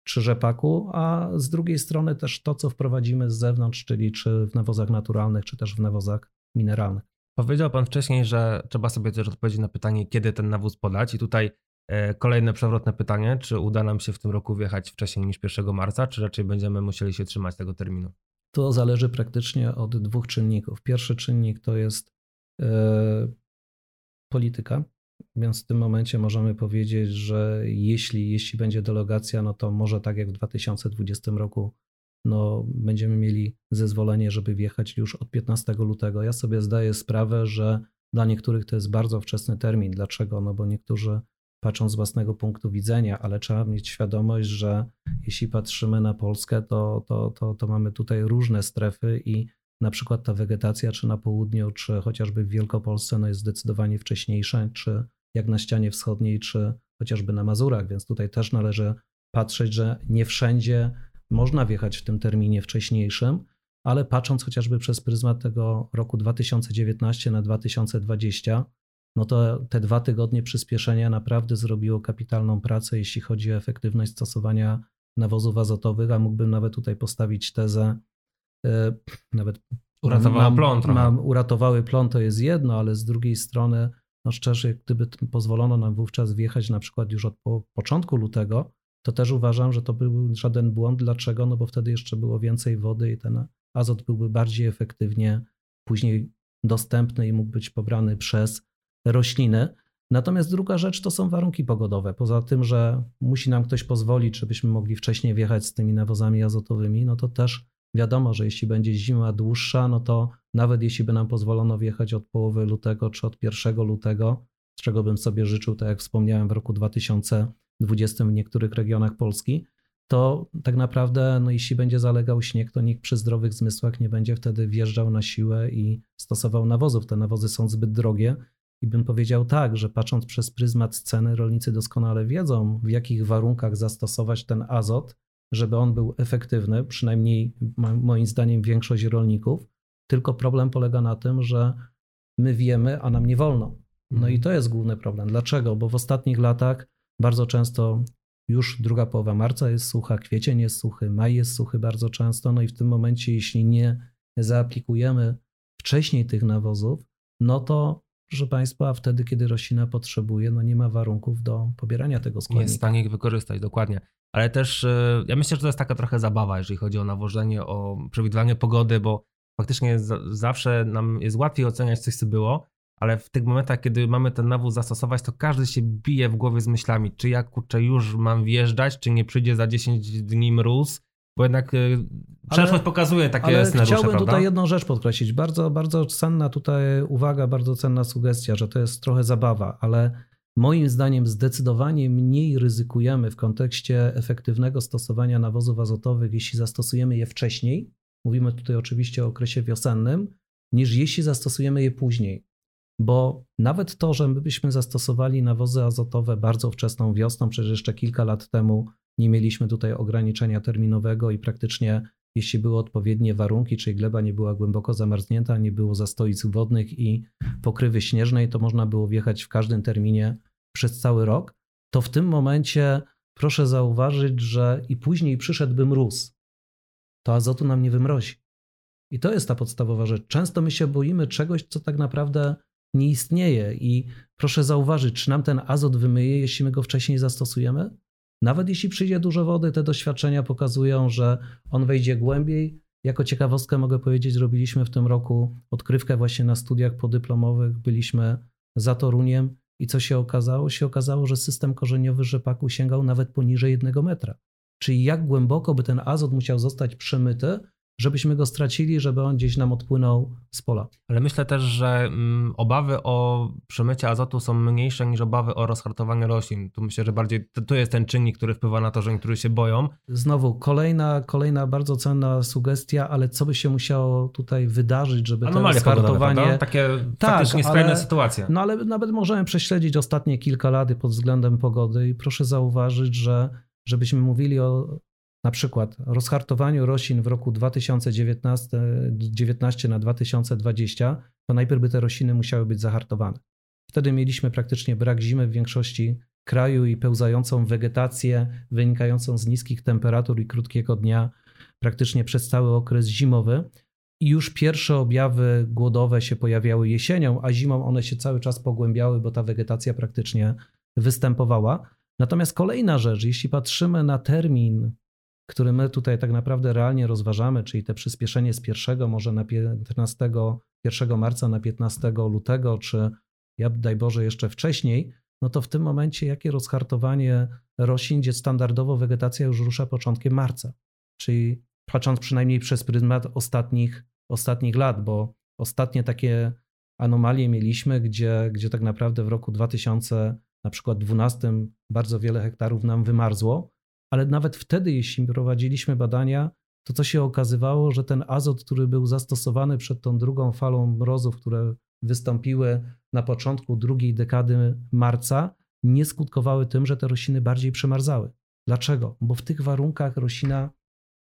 S2: czy rzepaku, a z drugiej strony też to, co wprowadzimy z zewnątrz, czyli czy w nawozach naturalnych, czy też w nawozach mineralnych.
S1: Powiedział Pan wcześniej, że trzeba sobie też odpowiedzieć na pytanie, kiedy ten nawóz podać, i tutaj E, kolejne przewrotne pytanie, czy uda nam się w tym roku wjechać wcześniej niż 1 marca, czy raczej będziemy musieli się trzymać tego terminu?
S2: To zależy praktycznie od dwóch czynników. Pierwszy czynnik to jest e, polityka, więc w tym momencie możemy powiedzieć, że jeśli, jeśli będzie delegacja, no to może tak jak w 2020 roku, no będziemy mieli zezwolenie, żeby wjechać już od 15 lutego. Ja sobie zdaję sprawę, że dla niektórych to jest bardzo wczesny termin. Dlaczego? No bo niektórzy patrząc z własnego punktu widzenia, ale trzeba mieć świadomość, że jeśli patrzymy na Polskę, to, to, to, to mamy tutaj różne strefy i na przykład ta wegetacja, czy na południu, czy chociażby w Wielkopolsce, no jest zdecydowanie wcześniejsza, czy jak na ścianie wschodniej, czy chociażby na Mazurach, więc tutaj też należy patrzeć, że nie wszędzie można wjechać w tym terminie wcześniejszym, ale patrząc chociażby przez pryzmat tego roku 2019 na 2020, no to te dwa tygodnie przyspieszenia naprawdę zrobiło kapitalną pracę, jeśli chodzi o efektywność stosowania nawozów azotowych, a mógłbym nawet tutaj postawić tezę, e, nawet
S1: Uratowała
S2: mam,
S1: plon.
S2: Mam, uratowały plon to jest jedno, ale z drugiej strony, no szczerze, gdyby pozwolono nam wówczas wjechać na przykład już od po, początku lutego, to też uważam, że to był żaden błąd. Dlaczego? No bo wtedy jeszcze było więcej wody i ten azot byłby bardziej efektywnie później dostępny i mógł być pobrany przez rośliny. Natomiast druga rzecz to są warunki pogodowe. Poza tym, że musi nam ktoś pozwolić, żebyśmy mogli wcześniej wjechać z tymi nawozami azotowymi, no to też wiadomo, że jeśli będzie zima dłuższa, no to nawet jeśli by nam pozwolono wjechać od połowy lutego czy od 1 lutego, z czego bym sobie życzył, tak jak wspomniałem, w roku 2020 w niektórych regionach Polski, to tak naprawdę, no jeśli będzie zalegał śnieg, to nikt przy zdrowych zmysłach nie będzie wtedy wjeżdżał na siłę i stosował nawozów. Te nawozy są zbyt drogie. I bym powiedział tak, że patrząc przez pryzmat ceny, rolnicy doskonale wiedzą, w jakich warunkach zastosować ten azot, żeby on był efektywny, przynajmniej moim zdaniem większość rolników. Tylko problem polega na tym, że my wiemy, a nam nie wolno. No i mhm. to jest główny problem. Dlaczego? Bo w ostatnich latach bardzo często już druga połowa marca jest sucha, kwiecień jest suchy, maj jest suchy bardzo często. No i w tym momencie, jeśli nie zaaplikujemy wcześniej tych nawozów, no to proszę Państwa, wtedy, kiedy roślina potrzebuje, no nie ma warunków do pobierania tego składnika.
S1: Nie jest w stanie ich wykorzystać, dokładnie. Ale też e, ja myślę, że to jest taka trochę zabawa, jeżeli chodzi o nawożenie, o przewidywanie pogody, bo faktycznie zawsze nam jest łatwiej oceniać coś, co było, ale w tych momentach, kiedy mamy ten nawóz zastosować, to każdy się bije w głowie z myślami, czy ja kurczę już mam wjeżdżać, czy nie przyjdzie za 10 dni mróz, bo jednak e, przeszłość pokazuje takie ale
S2: scenariusze,
S1: chciałbym
S2: prawda? tutaj jedną rzecz podkreślić. Bardzo, bardzo cenna tutaj uwaga, bardzo cenna sugestia, że to jest trochę zabawa, ale moim zdaniem zdecydowanie mniej ryzykujemy w kontekście efektywnego stosowania nawozów azotowych, jeśli zastosujemy je wcześniej. Mówimy tutaj oczywiście o okresie wiosennym, niż jeśli zastosujemy je później. Bo nawet to, że my byśmy zastosowali nawozy azotowe bardzo wczesną wiosną, przecież jeszcze kilka lat temu nie mieliśmy tutaj ograniczenia terminowego i praktycznie jeśli były odpowiednie warunki, czyli gleba nie była głęboko zamarznięta, nie było zastoisk wodnych i pokrywy śnieżnej, to można było wjechać w każdym terminie przez cały rok, to w tym momencie proszę zauważyć, że i później przyszedłby mróz, to azotu nam nie wymrozi. I to jest ta podstawowa rzecz. Często my się boimy czegoś, co tak naprawdę nie istnieje. I proszę zauważyć, czy nam ten azot wymyje, jeśli my go wcześniej zastosujemy? Nawet jeśli przyjdzie dużo wody, te doświadczenia pokazują, że on wejdzie głębiej. Jako ciekawostkę mogę powiedzieć, robiliśmy w tym roku odkrywkę właśnie na studiach podyplomowych. Byliśmy za Toruniem i co się okazało? Się okazało, że system korzeniowy rzepaku sięgał nawet poniżej jednego metra. Czyli jak głęboko by ten azot musiał zostać przemyty, żebyśmy go stracili, żeby on gdzieś nam odpłynął z pola.
S1: Ale myślę też, że mm, obawy o przemycie azotu są mniejsze niż obawy o rozhartowanie roślin. Tu myślę, że bardziej to, jest ten czynnik, który wpływa na to, że niektórzy się boją.
S2: Znowu kolejna, kolejna bardzo cenna sugestia, ale co by się musiało tutaj wydarzyć, żeby
S1: Anomalie
S2: to rozhartowanie...
S1: Takie tak, faktycznie skrajne ale, sytuacje.
S2: No ale nawet możemy prześledzić ostatnie kilka lat pod względem pogody i proszę zauważyć, że żebyśmy mówili o na przykład rozhartowaniu roślin w roku 2019 na 2020, to najpierw by te rośliny musiały być zahartowane. Wtedy mieliśmy praktycznie brak zimy w większości kraju i pełzającą wegetację wynikającą z niskich temperatur i krótkiego dnia praktycznie przez cały okres zimowy. I już pierwsze objawy głodowe się pojawiały jesienią, a zimą one się cały czas pogłębiały, bo ta wegetacja praktycznie występowała. Natomiast kolejna rzecz, jeśli patrzymy na termin który my tutaj tak naprawdę realnie rozważamy, czyli te przyspieszenie z 1 może na 15, 1 marca na 15 lutego, czy ja daj Boże jeszcze wcześniej, no to w tym momencie jakie rozhartowanie roślin, gdzie standardowo wegetacja już rusza początkiem marca, czyli patrząc przynajmniej przez pryzmat ostatnich, ostatnich lat, bo ostatnie takie anomalie mieliśmy, gdzie, gdzie tak naprawdę w roku 2000 na przykład 12 bardzo wiele hektarów nam wymarzło, ale nawet wtedy, jeśli prowadziliśmy badania, to co się okazywało, że ten azot, który był zastosowany przed tą drugą falą mrozów, które wystąpiły na początku drugiej dekady marca, nie skutkowały tym, że te rośliny bardziej przemarzały. Dlaczego? Bo w tych warunkach roślina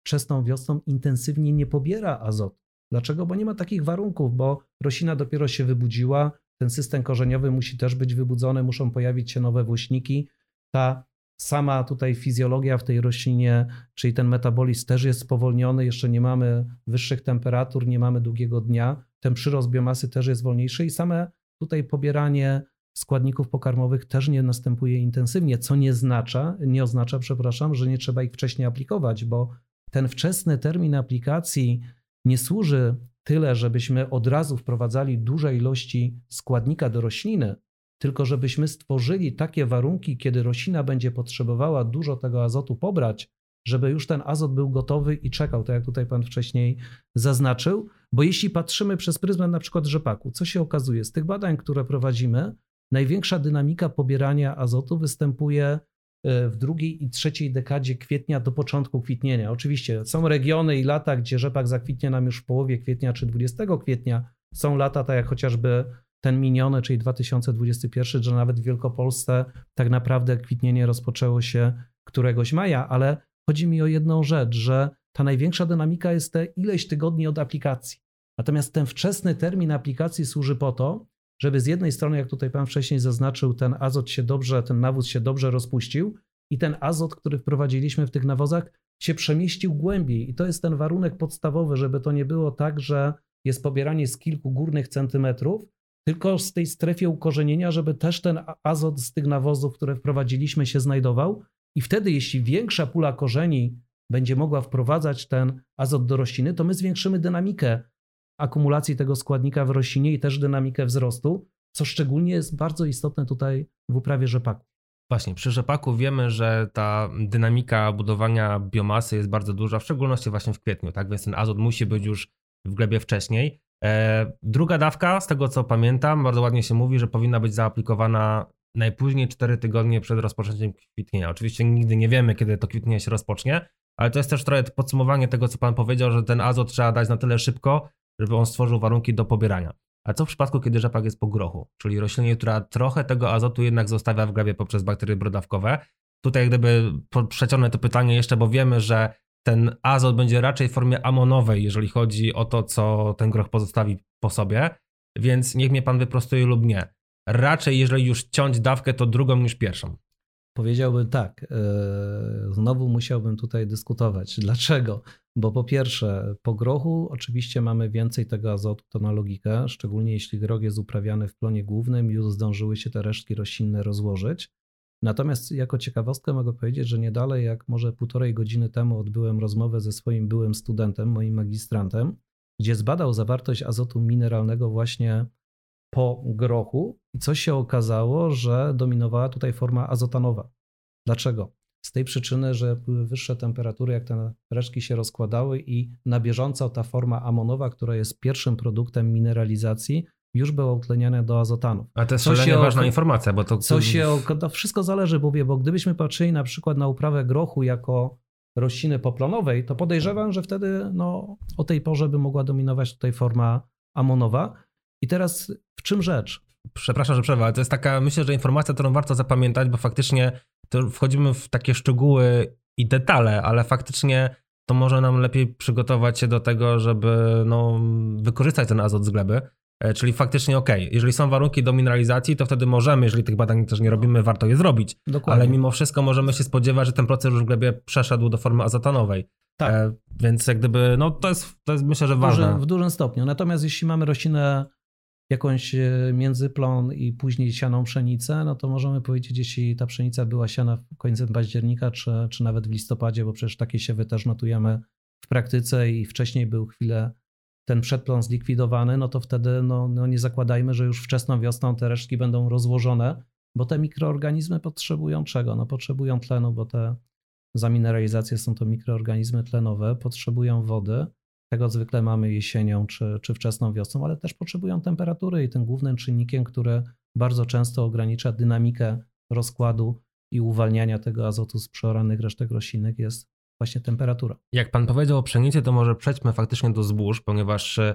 S2: wczesną wiosną intensywnie nie pobiera azotu. Dlaczego? Bo nie ma takich warunków, bo roślina dopiero się wybudziła, ten system korzeniowy musi też być wybudzony, muszą pojawić się nowe włośniki. Ta sama tutaj fizjologia w tej roślinie, czyli ten metabolizm też jest spowolniony, jeszcze nie mamy wyższych temperatur, nie mamy długiego dnia, ten przyrost biomasy też jest wolniejszy i same tutaj pobieranie składników pokarmowych też nie następuje intensywnie, co nie oznacza, nie oznacza, przepraszam, że nie trzeba ich wcześniej aplikować, bo ten wczesny termin aplikacji nie służy tyle, żebyśmy od razu wprowadzali duże ilości składnika do rośliny, tylko żebyśmy stworzyli takie warunki, kiedy roślina będzie potrzebowała dużo tego azotu pobrać, żeby już ten azot był gotowy i czekał, tak jak tutaj pan wcześniej zaznaczył, bo jeśli patrzymy przez pryzmat na przykład rzepaku, co się okazuje z tych badań, które prowadzimy, największa dynamika pobierania azotu występuje e, w drugiej i trzeciej dekadzie kwietnia do początku kwitnienia. Oczywiście są regiony i lata, gdzie rzepak zakwitnie nam już w połowie kwietnia czy 20 kwietnia. Są lata, tak jak chociażby ten miniony, czyli 2021, że nawet w Wielkopolsce tak naprawdę kwitnienie rozpoczęło się któregoś maja, ale chodzi mi o jedną rzecz, że ta największa dynamika jest te ileś tygodni od aplikacji. Natomiast ten wczesny termin aplikacji służy po to, żeby z jednej strony, jak tutaj Pan wcześniej zaznaczył, ten azot się dobrze, ten nawóz się dobrze rozpuścił i ten azot, który wprowadziliśmy w tych nawozach, się przemieścił głębiej. I to jest ten warunek podstawowy, żeby to nie było tak, że jest pobieranie z kilku górnych centymetrów, tylko z tej strefie ukorzenienia, żeby też ten azot z tych nawozów, które wprowadziliśmy, się znajdował. I wtedy, jeśli większa pula korzeni będzie mogła wprowadzać ten azot do rośliny, to my zwiększymy dynamikę akumulacji tego składnika w roślinie i też dynamikę wzrostu, co szczególnie jest bardzo istotne tutaj w uprawie rzepaku.
S1: Właśnie, przy rzepaku wiemy, że ta dynamika budowania biomasy jest bardzo duża, w szczególności właśnie w kwietniu, tak? Więc ten azot musi być już w glebie wcześniej. E, druga dawka, z tego co pamiętam, bardzo ładnie się mówi, że powinna być zaaplikowana najpóźniej 4 tygodnie przed rozpoczęciem kwitnienia. Oczywiście nigdy nie wiemy, kiedy to kwitnienie się rozpocznie, ale to jest też trochę podsumowanie tego, co Pan powiedział, że ten azot trzeba dać na tyle szybko, żeby on stworzył warunki do pobierania. A co w przypadku, kiedy rzepak jest po grochu, czyli roślinie, która trochę tego azotu jednak zostawia w glebie poprzez bakterie brodawkowe? Tutaj gdyby przeciągnę to pytanie jeszcze, bo wiemy, że ten azot będzie raczej w formie amonowej, jeżeli chodzi o to, co ten groch pozostawi po sobie, więc niech mnie pan wyprostuje lub nie. Raczej, jeżeli już ciąć dawkę, to drugą niż pierwszą.
S2: Powiedziałbym tak. E, znowu musiałbym tutaj dyskutować. Dlaczego? Bo po pierwsze, po grochu oczywiście mamy więcej tego azotu, to na logikę, szczególnie jeśli grog jest uprawiany w plonie głównym, już zdążyły się te resztki roślinne rozłożyć. Natomiast jako ciekawostkę mogę powiedzieć, że nie dalej jak może półtorej godziny temu odbyłem rozmowę ze swoim byłym studentem, moim magistrantem, gdzie zbadał zawartość azotu mineralnego właśnie po grochu i co się okazało, że dominowała tutaj forma azotanowa. Dlaczego? Z tej przyczyny, że były wyższe temperatury, jak te resztki się rozkładały i na bieżąco ta forma amonowa, która jest pierwszym produktem mineralizacji, już była utleniana do azotanów.
S1: A to jest szalenie ważna informacja, bo to...
S2: Co się, to wszystko zależy, mówię, bo gdybyśmy patrzyli na przykład na uprawę grochu jako rośliny poplonowej, to podejrzewam, że wtedy no, o tej porze by mogła dominować tutaj forma amonowa. I teraz w czym rzecz?
S1: Przepraszam, że przerwę, ale to jest taka, myślę, że informacja, którą warto zapamiętać, bo faktycznie to wchodzimy w takie szczegóły i detale, ale faktycznie to może nam lepiej przygotować się do tego, żeby no, wykorzystać ten azot z gleby. E, czyli faktycznie ok, jeżeli są warunki do mineralizacji, to wtedy możemy, jeżeli tych badań też nie robimy, warto je zrobić. Dokładnie. Ale mimo wszystko możemy się spodziewać, że ten proces już w glebie przeszedł do formy azotanowej. Tak. E, więc jak gdyby, no to jest, to jest myślę, że ważne.
S2: W dużym, w dużym stopniu. Natomiast jeśli mamy roślinę jakąś e, międzyplon i później sianą pszenicę, no to możemy powiedzieć, jeśli ta pszenica była siana w końcu października, czy, czy nawet w listopadzie, bo przecież takie siewy też notujemy w praktyce i wcześniej był chwilę ten przedplon zlikwidowany, no to wtedy no, no nie zakładajmy, że już wczesną wiosną te resztki będą rozłożone, bo te mikroorganizmy potrzebują czego? No potrzebują tlenu, bo te za mineralizację są to mikroorganizmy tlenowe, potrzebują wody, tego zwykle mamy jesienią czy, czy wczesną wiosną, ale też potrzebują temperatury i tym głównym czynnikiem, który bardzo często ogranicza dynamikę rozkładu i uwalniania tego azotu z przeoranych resztek roślinnych jest właśnie temperatura.
S1: Jak pan powiedział o pszenicy, to może przejdźmy faktycznie do zbóż, ponieważ e,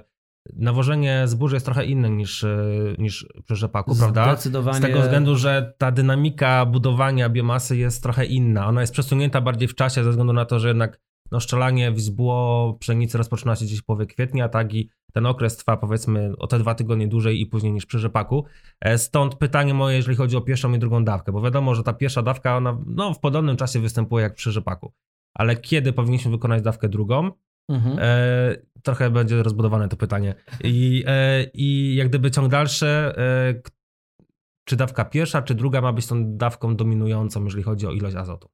S1: nawożenie zbóż jest trochę inne niż, e, niż przy rzepaku, prawda?
S2: Zdecydowanie.
S1: Z tego względu, że ta dynamika budowania biomasy jest trochę inna. Ona jest przesunięta bardziej w czasie ze względu na to, że jednak no szczelanie w zbło pszenicy rozpoczyna się gdzieś w połowie kwietnia, tak i ten okres trwa powiedzmy o te dwa tygodnie dłużej i później niż przy rzepaku. E, stąd pytanie moje, jeżeli chodzi o pierwszą i drugą dawkę, bo wiadomo, że ta pierwsza dawka ona no, w podobnym czasie występuje jak przy rzepaku. Ale kiedy powinniśmy wykonać dawkę drugą? Mhm. E, trochę będzie rozbudowane to pytanie. I, e, I jak gdyby ciąg dalszy, e, czy dawka pierwsza, czy druga ma być tą dawką dominującą, jeżeli chodzi o ilość azotu?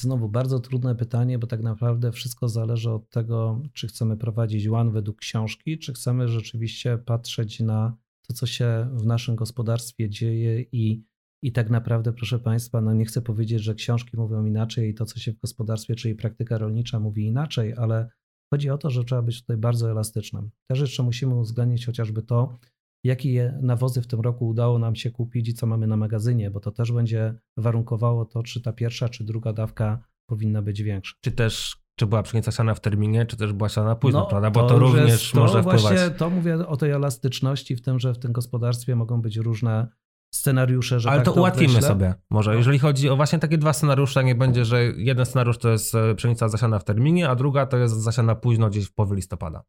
S2: Znowu bardzo trudne pytanie, bo tak naprawdę wszystko zależy od tego, czy chcemy prowadzić łan według książki, czy chcemy rzeczywiście patrzeć na to, co się w naszym gospodarstwie dzieje i, i tak naprawdę, proszę Państwa, no nie chcę powiedzieć, że książki mówią inaczej i to, co się w gospodarstwie, czyli praktyka rolnicza mówi inaczej, ale chodzi o to, że trzeba być tutaj bardzo elastycznym. Też jeszcze musimy uwzględnić chociażby to, jakie nawozy w tym roku udało nam się kupić i co mamy na magazynie, bo to też będzie warunkowało to, czy ta pierwsza, czy druga dawka powinna być większa.
S1: Czy też czy była pszenica siana w terminie, czy też była siana późno, no, prawda? Bo to, to również to może
S2: właśnie,
S1: wpływać.
S2: To mówię o tej elastyczności w tym, że w tym gospodarstwie mogą być różne scenariusze, że
S1: Ale
S2: tak
S1: to,
S2: to
S1: ułatwimy
S2: określę.
S1: sobie. Może, no. jeżeli chodzi o właśnie takie dwa scenariusze, nie będzie, że jeden scenariusz to jest e, pszenica zasiana w terminie, a druga to jest zasiana późno, gdzieś w połowie listopada.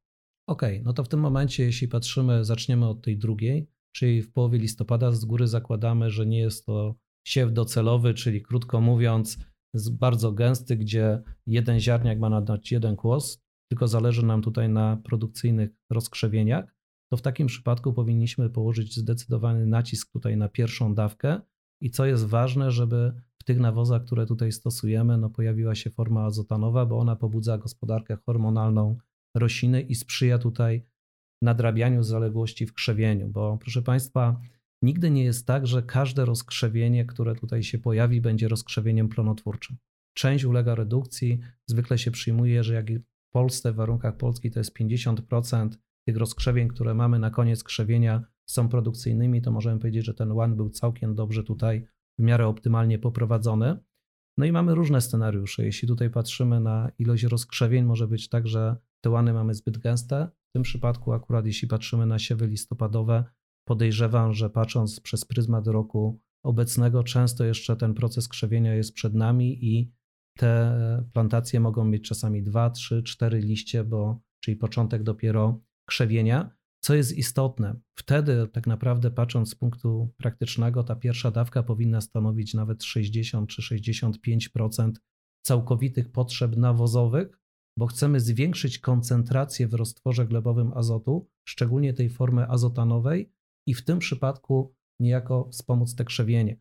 S2: Okej, okay, no to w tym momencie, jeśli patrzymy, zaczniemy od tej drugiej, czyli w połowie listopada z góry zakładamy, że nie jest to siew docelowy, czyli krótko mówiąc, jest bardzo gęsty, gdzie jeden ziarniak ma nadać jeden kłos, tylko zależy nam tutaj na produkcyjnych rozkrzewieniach, to w takim przypadku powinniśmy położyć zdecydowany nacisk tutaj na pierwszą dawkę i co jest ważne, żeby w tych nawozach, które tutaj stosujemy, no pojawiła się forma azotanowa, bo ona pobudza gospodarkę hormonalną rośliny i sprzyja tutaj nadrabianiu zaległości w krzewieniu, bo proszę Państwa, nigdy nie jest tak, że każde rozkrzewienie, które tutaj się pojawi, będzie rozkrzewieniem plonotwórczym. Część ulega redukcji, zwykle się przyjmuje, że jak w Polsce, w warunkach Polski to jest 50% tych rozkrzewień, które mamy na koniec krzewienia są produkcyjnymi, to możemy powiedzieć, że ten łan był całkiem dobrze tutaj w miarę optymalnie poprowadzony. No i mamy różne scenariusze. Jeśli tutaj patrzymy na ilość rozkrzewień, może być tak, że te łany mamy zbyt gęste. W tym przypadku, akurat jeśli patrzymy na siewy listopadowe, podejrzewam, że patrząc przez pryzmat roku obecnego, często jeszcze ten proces krzewienia jest przed nami i te plantacje mogą mieć czasami 2, 3, 4 liście, bo, czyli początek dopiero krzewienia. Co jest istotne, wtedy tak naprawdę patrząc z punktu praktycznego, ta pierwsza dawka powinna stanowić nawet 60 czy 65% całkowitych potrzeb nawozowych, bo chcemy zwiększyć koncentrację w roztworze glebowym azotu, szczególnie tej formy azotanowej, i w tym przypadku niejako wspomóc te krzewienie.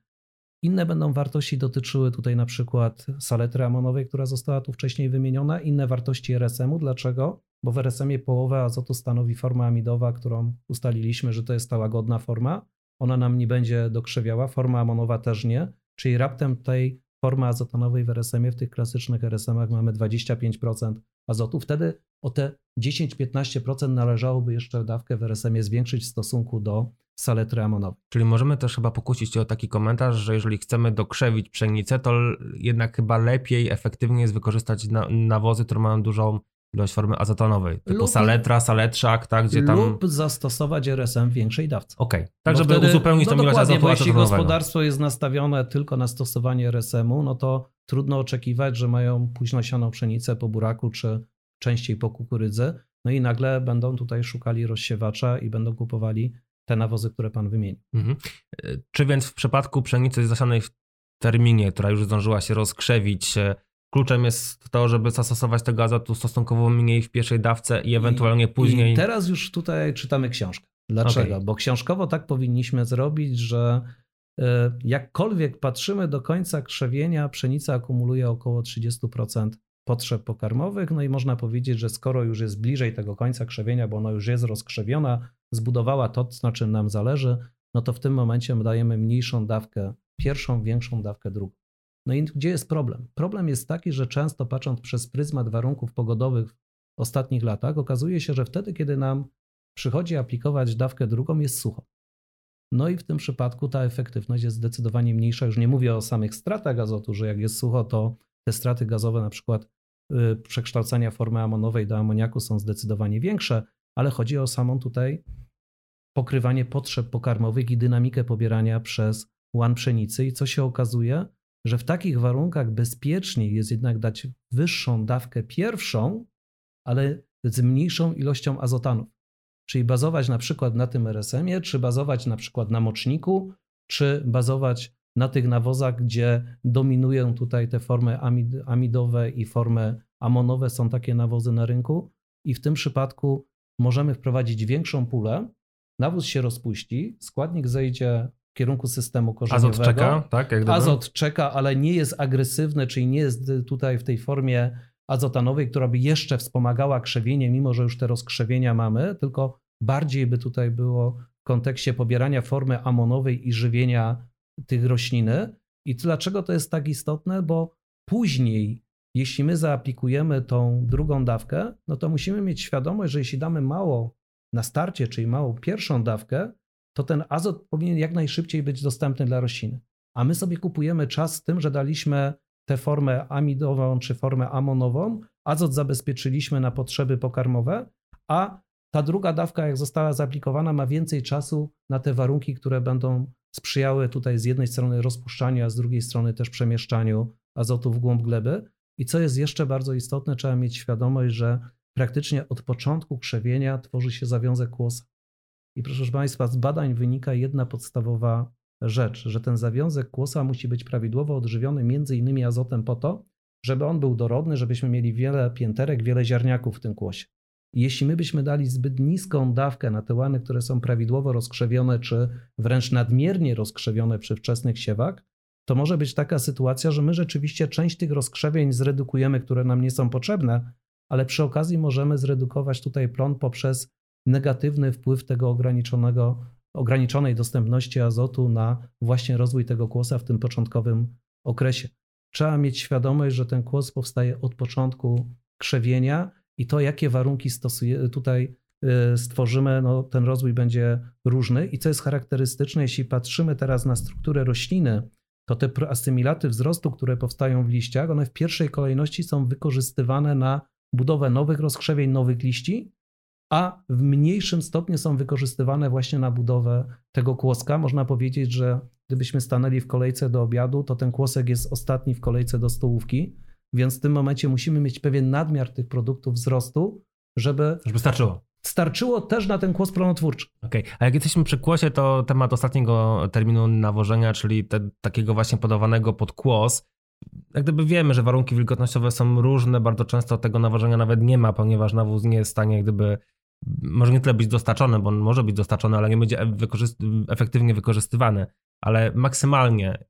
S2: Inne będą wartości dotyczyły tutaj na przykład saletry amonowej, która została tu wcześniej wymieniona, inne wartości RSM-u. Dlaczego? Bo w RSM-ie połowę azotu stanowi forma amidowa, którą ustaliliśmy, że to jest ta łagodna forma. Ona nam nie będzie dokrzewiała, forma amonowa też nie, czyli raptem tej formy azotonowej w RSM-ie, w tych klasycznych RSM-ach mamy 25% azotu. Wtedy o te 10-15% należałoby jeszcze dawkę w RSM-ie zwiększyć w stosunku do saletry amonowej.
S1: Czyli możemy też chyba pokusić się o taki komentarz, że jeżeli chcemy dokrzewić pszenicę, to jednak chyba lepiej, efektywniej jest wykorzystać nawozy, które mają dużą ilość formy azotonowej, typu lub, saletra, saletrzak, tak, gdzie tam...
S2: Lub zastosować RSM w większej dawce.
S1: Okej, okay. tak bo żeby wtedy, uzupełnić no tą ilość azotu
S2: bo jeśli gospodarstwo jest nastawione tylko na stosowanie RSM-u, no to trudno oczekiwać, że mają późno sianą pszenicę po buraku, czy częściej po kukurydzy, no i nagle będą tutaj szukali rozsiewacza i będą kupowali te nawozy, które pan wymienił. Mhm.
S1: Czy więc w przypadku pszenicy zasianej w terminie, która już zdążyła się rozkrzewić, Kluczem jest to, żeby zastosować tego azotu stosunkowo mniej w pierwszej dawce i ewentualnie I, później.
S2: I teraz już tutaj czytamy książkę. Dlaczego? Okay. Bo książkowo tak powinniśmy zrobić, że e, jakkolwiek patrzymy do końca krzewienia, pszenica akumuluje około 30% potrzeb pokarmowych. No i można powiedzieć, że skoro już jest bliżej tego końca krzewienia, bo ona już jest rozkrzewiona, zbudowała to, na czym nam zależy, no to w tym momencie dajemy mniejszą dawkę, pierwszą, większą dawkę drugą. No i gdzie jest problem? Problem jest taki, że często patrząc przez pryzmat warunków pogodowych w ostatnich latach, okazuje się, że wtedy, kiedy nam przychodzi aplikować dawkę drugą, jest sucho. No i w tym przypadku ta efektywność jest zdecydowanie mniejsza. Już nie mówię o samych stratach azotu, że jak jest sucho, to te straty gazowe, na przykład yy, przekształcania formy amonowej do amoniaku są zdecydowanie większe, ale chodzi o samą tutaj pokrywanie potrzeb pokarmowych i dynamikę pobierania przez łan pszenicy. I co się okazuje? Że w takich warunkach bezpieczniej jest jednak dać wyższą dawkę pierwszą, ale z mniejszą ilością azotanów. Czyli bazować na przykład na tym RSM-ie, czy bazować na przykład na moczniku, czy bazować na tych nawozach, gdzie dominują tutaj te formy amid amidowe i formy amonowe, są takie nawozy na rynku. I w tym przypadku możemy wprowadzić większą pulę, nawóz się rozpuści, składnik zejdzie kierunku systemu korzeniowego.
S1: Azot czeka, tak? Jak
S2: Azot czeka, ale nie jest agresywny, czyli nie jest tutaj w tej formie azotanowej, która by jeszcze wspomagała krzewienie, mimo że już te rozkrzewienia mamy, tylko bardziej by tutaj było w kontekście pobierania formy amonowej i żywienia tych rośliny. I dlaczego to jest tak istotne? Bo później, jeśli my zaaplikujemy tą drugą dawkę, no to musimy mieć świadomość, że jeśli damy mało na starcie, czyli małą pierwszą dawkę, to ten azot powinien jak najszybciej być dostępny dla rośliny. A my sobie kupujemy czas z tym, że daliśmy tę formę amidową czy formę amonową, azot zabezpieczyliśmy na potrzeby pokarmowe, a ta druga dawka, jak została zaaplikowana, ma więcej czasu na te warunki, które będą sprzyjały tutaj z jednej strony rozpuszczaniu, a z drugiej strony też przemieszczaniu azotu w głąb gleby. I co jest jeszcze bardzo istotne, trzeba mieć świadomość, że praktycznie od początku krzewienia tworzy się zawiązek kłosa. I proszę Państwa, z badań wynika jedna podstawowa rzecz, że ten zawiązek kłosa musi być prawidłowo odżywiony między innymi azotem po to, żeby on był dorodny, żebyśmy mieli wiele pięterek, wiele ziarniaków w tym kłosie. Jeśli my byśmy dali zbyt niską dawkę na te łany, które są prawidłowo rozkrzewione, czy wręcz nadmiernie rozkrzewione przy wczesnych siewach, to może być taka sytuacja, że my rzeczywiście część tych rozkrzewień zredukujemy, które nam nie są potrzebne, ale przy okazji możemy zredukować tutaj plon poprzez negatywny wpływ tego ograniczonego, ograniczonej dostępności azotu na właśnie rozwój tego kłosa w tym początkowym okresie. Trzeba mieć świadomość, że ten kłos powstaje od początku krzewienia i to, jakie warunki stosuje, tutaj y, stworzymy, no, ten rozwój będzie różny. I co jest charakterystyczne, jeśli patrzymy teraz na strukturę rośliny, to te asymilaty wzrostu, które powstają w liściach, one w pierwszej kolejności są wykorzystywane na budowę nowych rozkrzewień, nowych liści, a w mniejszym stopniu są wykorzystywane właśnie na budowę tego kłoska. Można powiedzieć, że gdybyśmy stanęli w kolejce do obiadu, to ten kłosek jest ostatni w kolejce do stołówki więc w tym momencie musimy mieć pewien nadmiar tych produktów wzrostu, żeby.
S1: Żeby starczyło.
S2: Starczyło też na ten kłos plonotwórczy.
S1: Okej, okay. a jak jesteśmy przy kłosie, to temat ostatniego terminu nawożenia, czyli te, takiego właśnie podawanego pod kłos. Jak gdyby wiemy, że warunki wilgotnościowe są różne, bardzo często tego nawożenia nawet nie ma, ponieważ nawóz nie jest w stanie jak gdyby może nie tyle być dostarczony, bo on może być dostarczony, ale nie będzie wykorzyst- efektywnie wykorzystywany, ale maksymalnie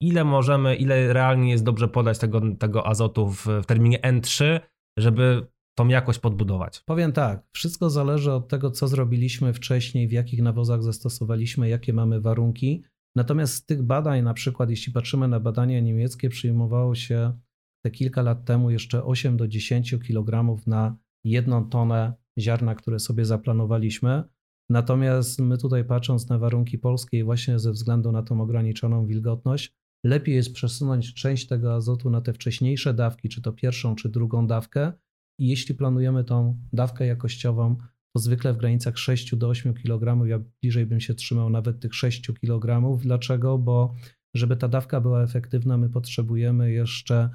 S1: ile możemy, ile realnie jest dobrze podać tego, tego azotu w, w terminie N3, żeby tą jakość podbudować?
S2: Powiem tak, wszystko zależy od tego, co zrobiliśmy wcześniej, w jakich nawozach zastosowaliśmy, jakie mamy warunki. Natomiast z tych badań, na przykład jeśli patrzymy na badania niemieckie, przyjmowało się te kilka lat temu jeszcze 8 do 10 kg na jedną tonę ziarna, które sobie zaplanowaliśmy. Natomiast my tutaj patrząc na warunki polskie, właśnie ze względu na tą ograniczoną wilgotność, lepiej jest przesunąć część tego azotu na te wcześniejsze dawki, czy to pierwszą, czy drugą dawkę. I jeśli planujemy tą dawkę jakościową, to zwykle w granicach 6 do 8 kg. Ja bliżej bym się trzymał nawet tych 6 kg. Dlaczego? Bo żeby ta dawka była efektywna, my potrzebujemy jeszcze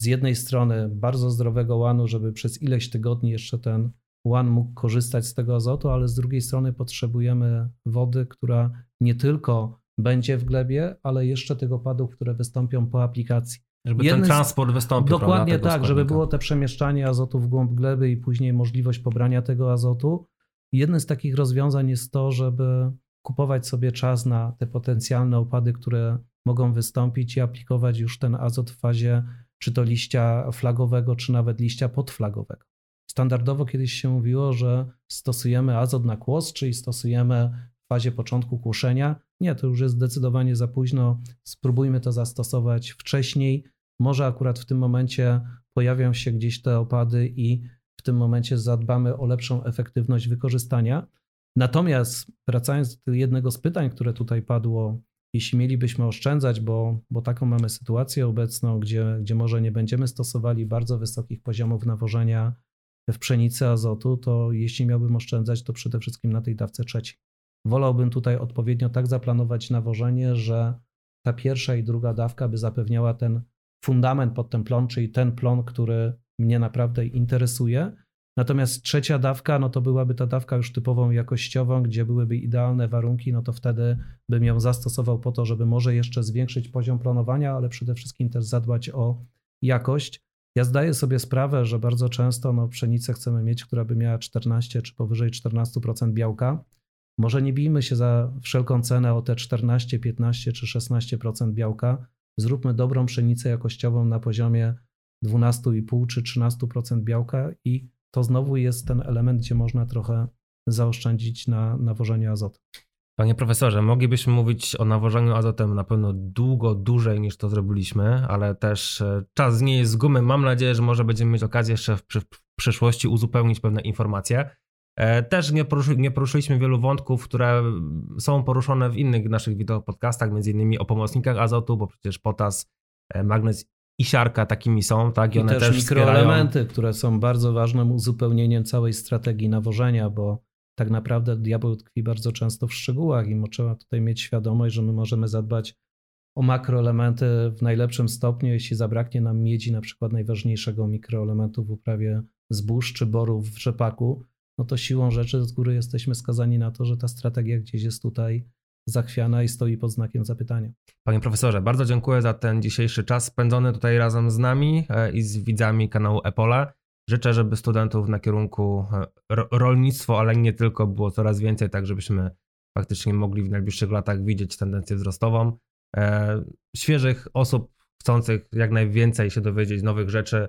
S2: z jednej strony bardzo zdrowego łanu, żeby przez ileś tygodni jeszcze ten łan mógł korzystać z tego azotu, ale z drugiej strony potrzebujemy wody, która nie tylko będzie w glebie, ale jeszcze tych opadów, które wystąpią po aplikacji.
S1: Żeby Jeden ten transport wystąpił.
S2: Dokładnie tak, żeby było te przemieszczanie azotu w głąb gleby i później możliwość pobrania tego azotu. Jednym z takich rozwiązań jest to, żeby kupować sobie czas na te potencjalne opady, które mogą wystąpić i aplikować już ten azot w fazie czy to liścia flagowego, czy nawet liścia podflagowego. Standardowo kiedyś się mówiło, że stosujemy azot na kłos, czyli stosujemy w fazie początku kłuszenia. Nie, to już jest zdecydowanie za późno. Spróbujmy to zastosować wcześniej. Może akurat w tym momencie pojawią się gdzieś te opady i w tym momencie zadbamy o lepszą efektywność wykorzystania. Natomiast wracając do jednego z pytań, które tutaj padło, jeśli mielibyśmy oszczędzać, bo, bo taką mamy sytuację obecną, gdzie, gdzie może nie będziemy stosowali bardzo wysokich poziomów nawożenia w pszenicy azotu, to jeśli miałbym oszczędzać, to przede wszystkim na tej dawce trzeciej. Wolałbym tutaj odpowiednio tak zaplanować nawożenie, że ta pierwsza i druga dawka by zapewniała ten fundament pod ten plon, czyli ten plon, który mnie naprawdę interesuje. Natomiast trzecia dawka, no to byłaby ta dawka już typową jakościową, gdzie byłyby idealne warunki, no to wtedy bym ją zastosował po to, żeby może jeszcze zwiększyć poziom planowania, ale przede wszystkim też zadbać o jakość. Ja zdaję sobie sprawę, że bardzo często no, pszenicę chcemy mieć, która by miała 14 czy powyżej 14% białka. Może nie bijmy się za wszelką cenę o te 14, 15 czy 16% białka. Zróbmy dobrą pszenicę jakościową na poziomie 12,5 czy 13% białka i to znowu jest ten element, gdzie można trochę zaoszczędzić na nawożeniu azotu.
S1: Panie profesorze, moglibyśmy mówić o nawożeniu azotem na pewno długo, dłużej niż to zrobiliśmy, ale też e, czas nie jest z gumy. Mam nadzieję, że może będziemy mieć okazję jeszcze w, przyszłości uzupełnić pewne informacje. E, też nie, poruszy, nie poruszyliśmy wielu wątków, które są poruszone w innych naszych wideopodcastach, między innymi o pomocnikach azotu, bo przecież potas, e, magnez i siarka takimi są, tak?
S2: I, I one też, też mikroelementy, wspierają... które są bardzo ważnym uzupełnieniem całej strategii nawożenia, bo tak naprawdę diabeł tkwi bardzo często w szczegółach i trzeba tutaj mieć świadomość, że my możemy zadbać o makroelementy w najlepszym stopniu, jeśli zabraknie nam miedzi, na przykład najważniejszego mikroelementu w uprawie zbóż czy borów w rzepaku, no to siłą rzeczy z góry jesteśmy skazani na to, że ta strategia gdzieś jest tutaj zachwiana i stoi pod znakiem zapytania.
S1: Panie profesorze, bardzo dziękuję za ten dzisiejszy czas spędzony tutaj razem z nami e, i z widzami kanału Epola. Życzę, żeby studentów na kierunku e, rolnictwo, ale nie tylko, było coraz więcej, tak żebyśmy faktycznie mogli w najbliższych latach widzieć tendencję wzrostową. E, świeżych osób chcących jak najwięcej się dowiedzieć nowych rzeczy,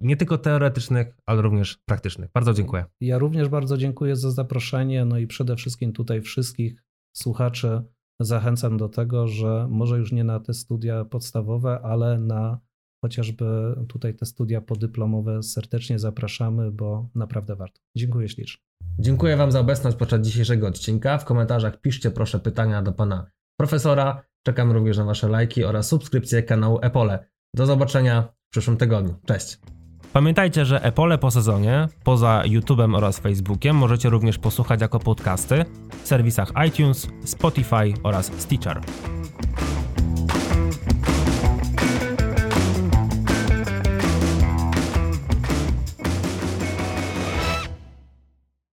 S1: nie tylko teoretycznych, ale również praktycznych. Bardzo dziękuję.
S2: Ja również bardzo dziękuję za zaproszenie, no i przede wszystkim tutaj wszystkich słuchaczy zachęcam do tego, że może już nie na te studia podstawowe, ale na chociażby tutaj te studia podyplomowe serdecznie zapraszamy, bo naprawdę warto. Dziękuję ślicznie.
S1: Dziękuję Wam za obecność podczas dzisiejszego odcinka. W komentarzach piszcie proszę pytania do Pana Profesora. Czekam również na Wasze lajki oraz subskrypcję kanału Epole. Do zobaczenia w przyszłym tygodniu. Cześć! Pamiętajcie, że Epole po sezonie, poza YouTube'em oraz Facebookiem, możecie również posłuchać jako podcasty w serwisach iTunes, Spotify oraz Stitcher.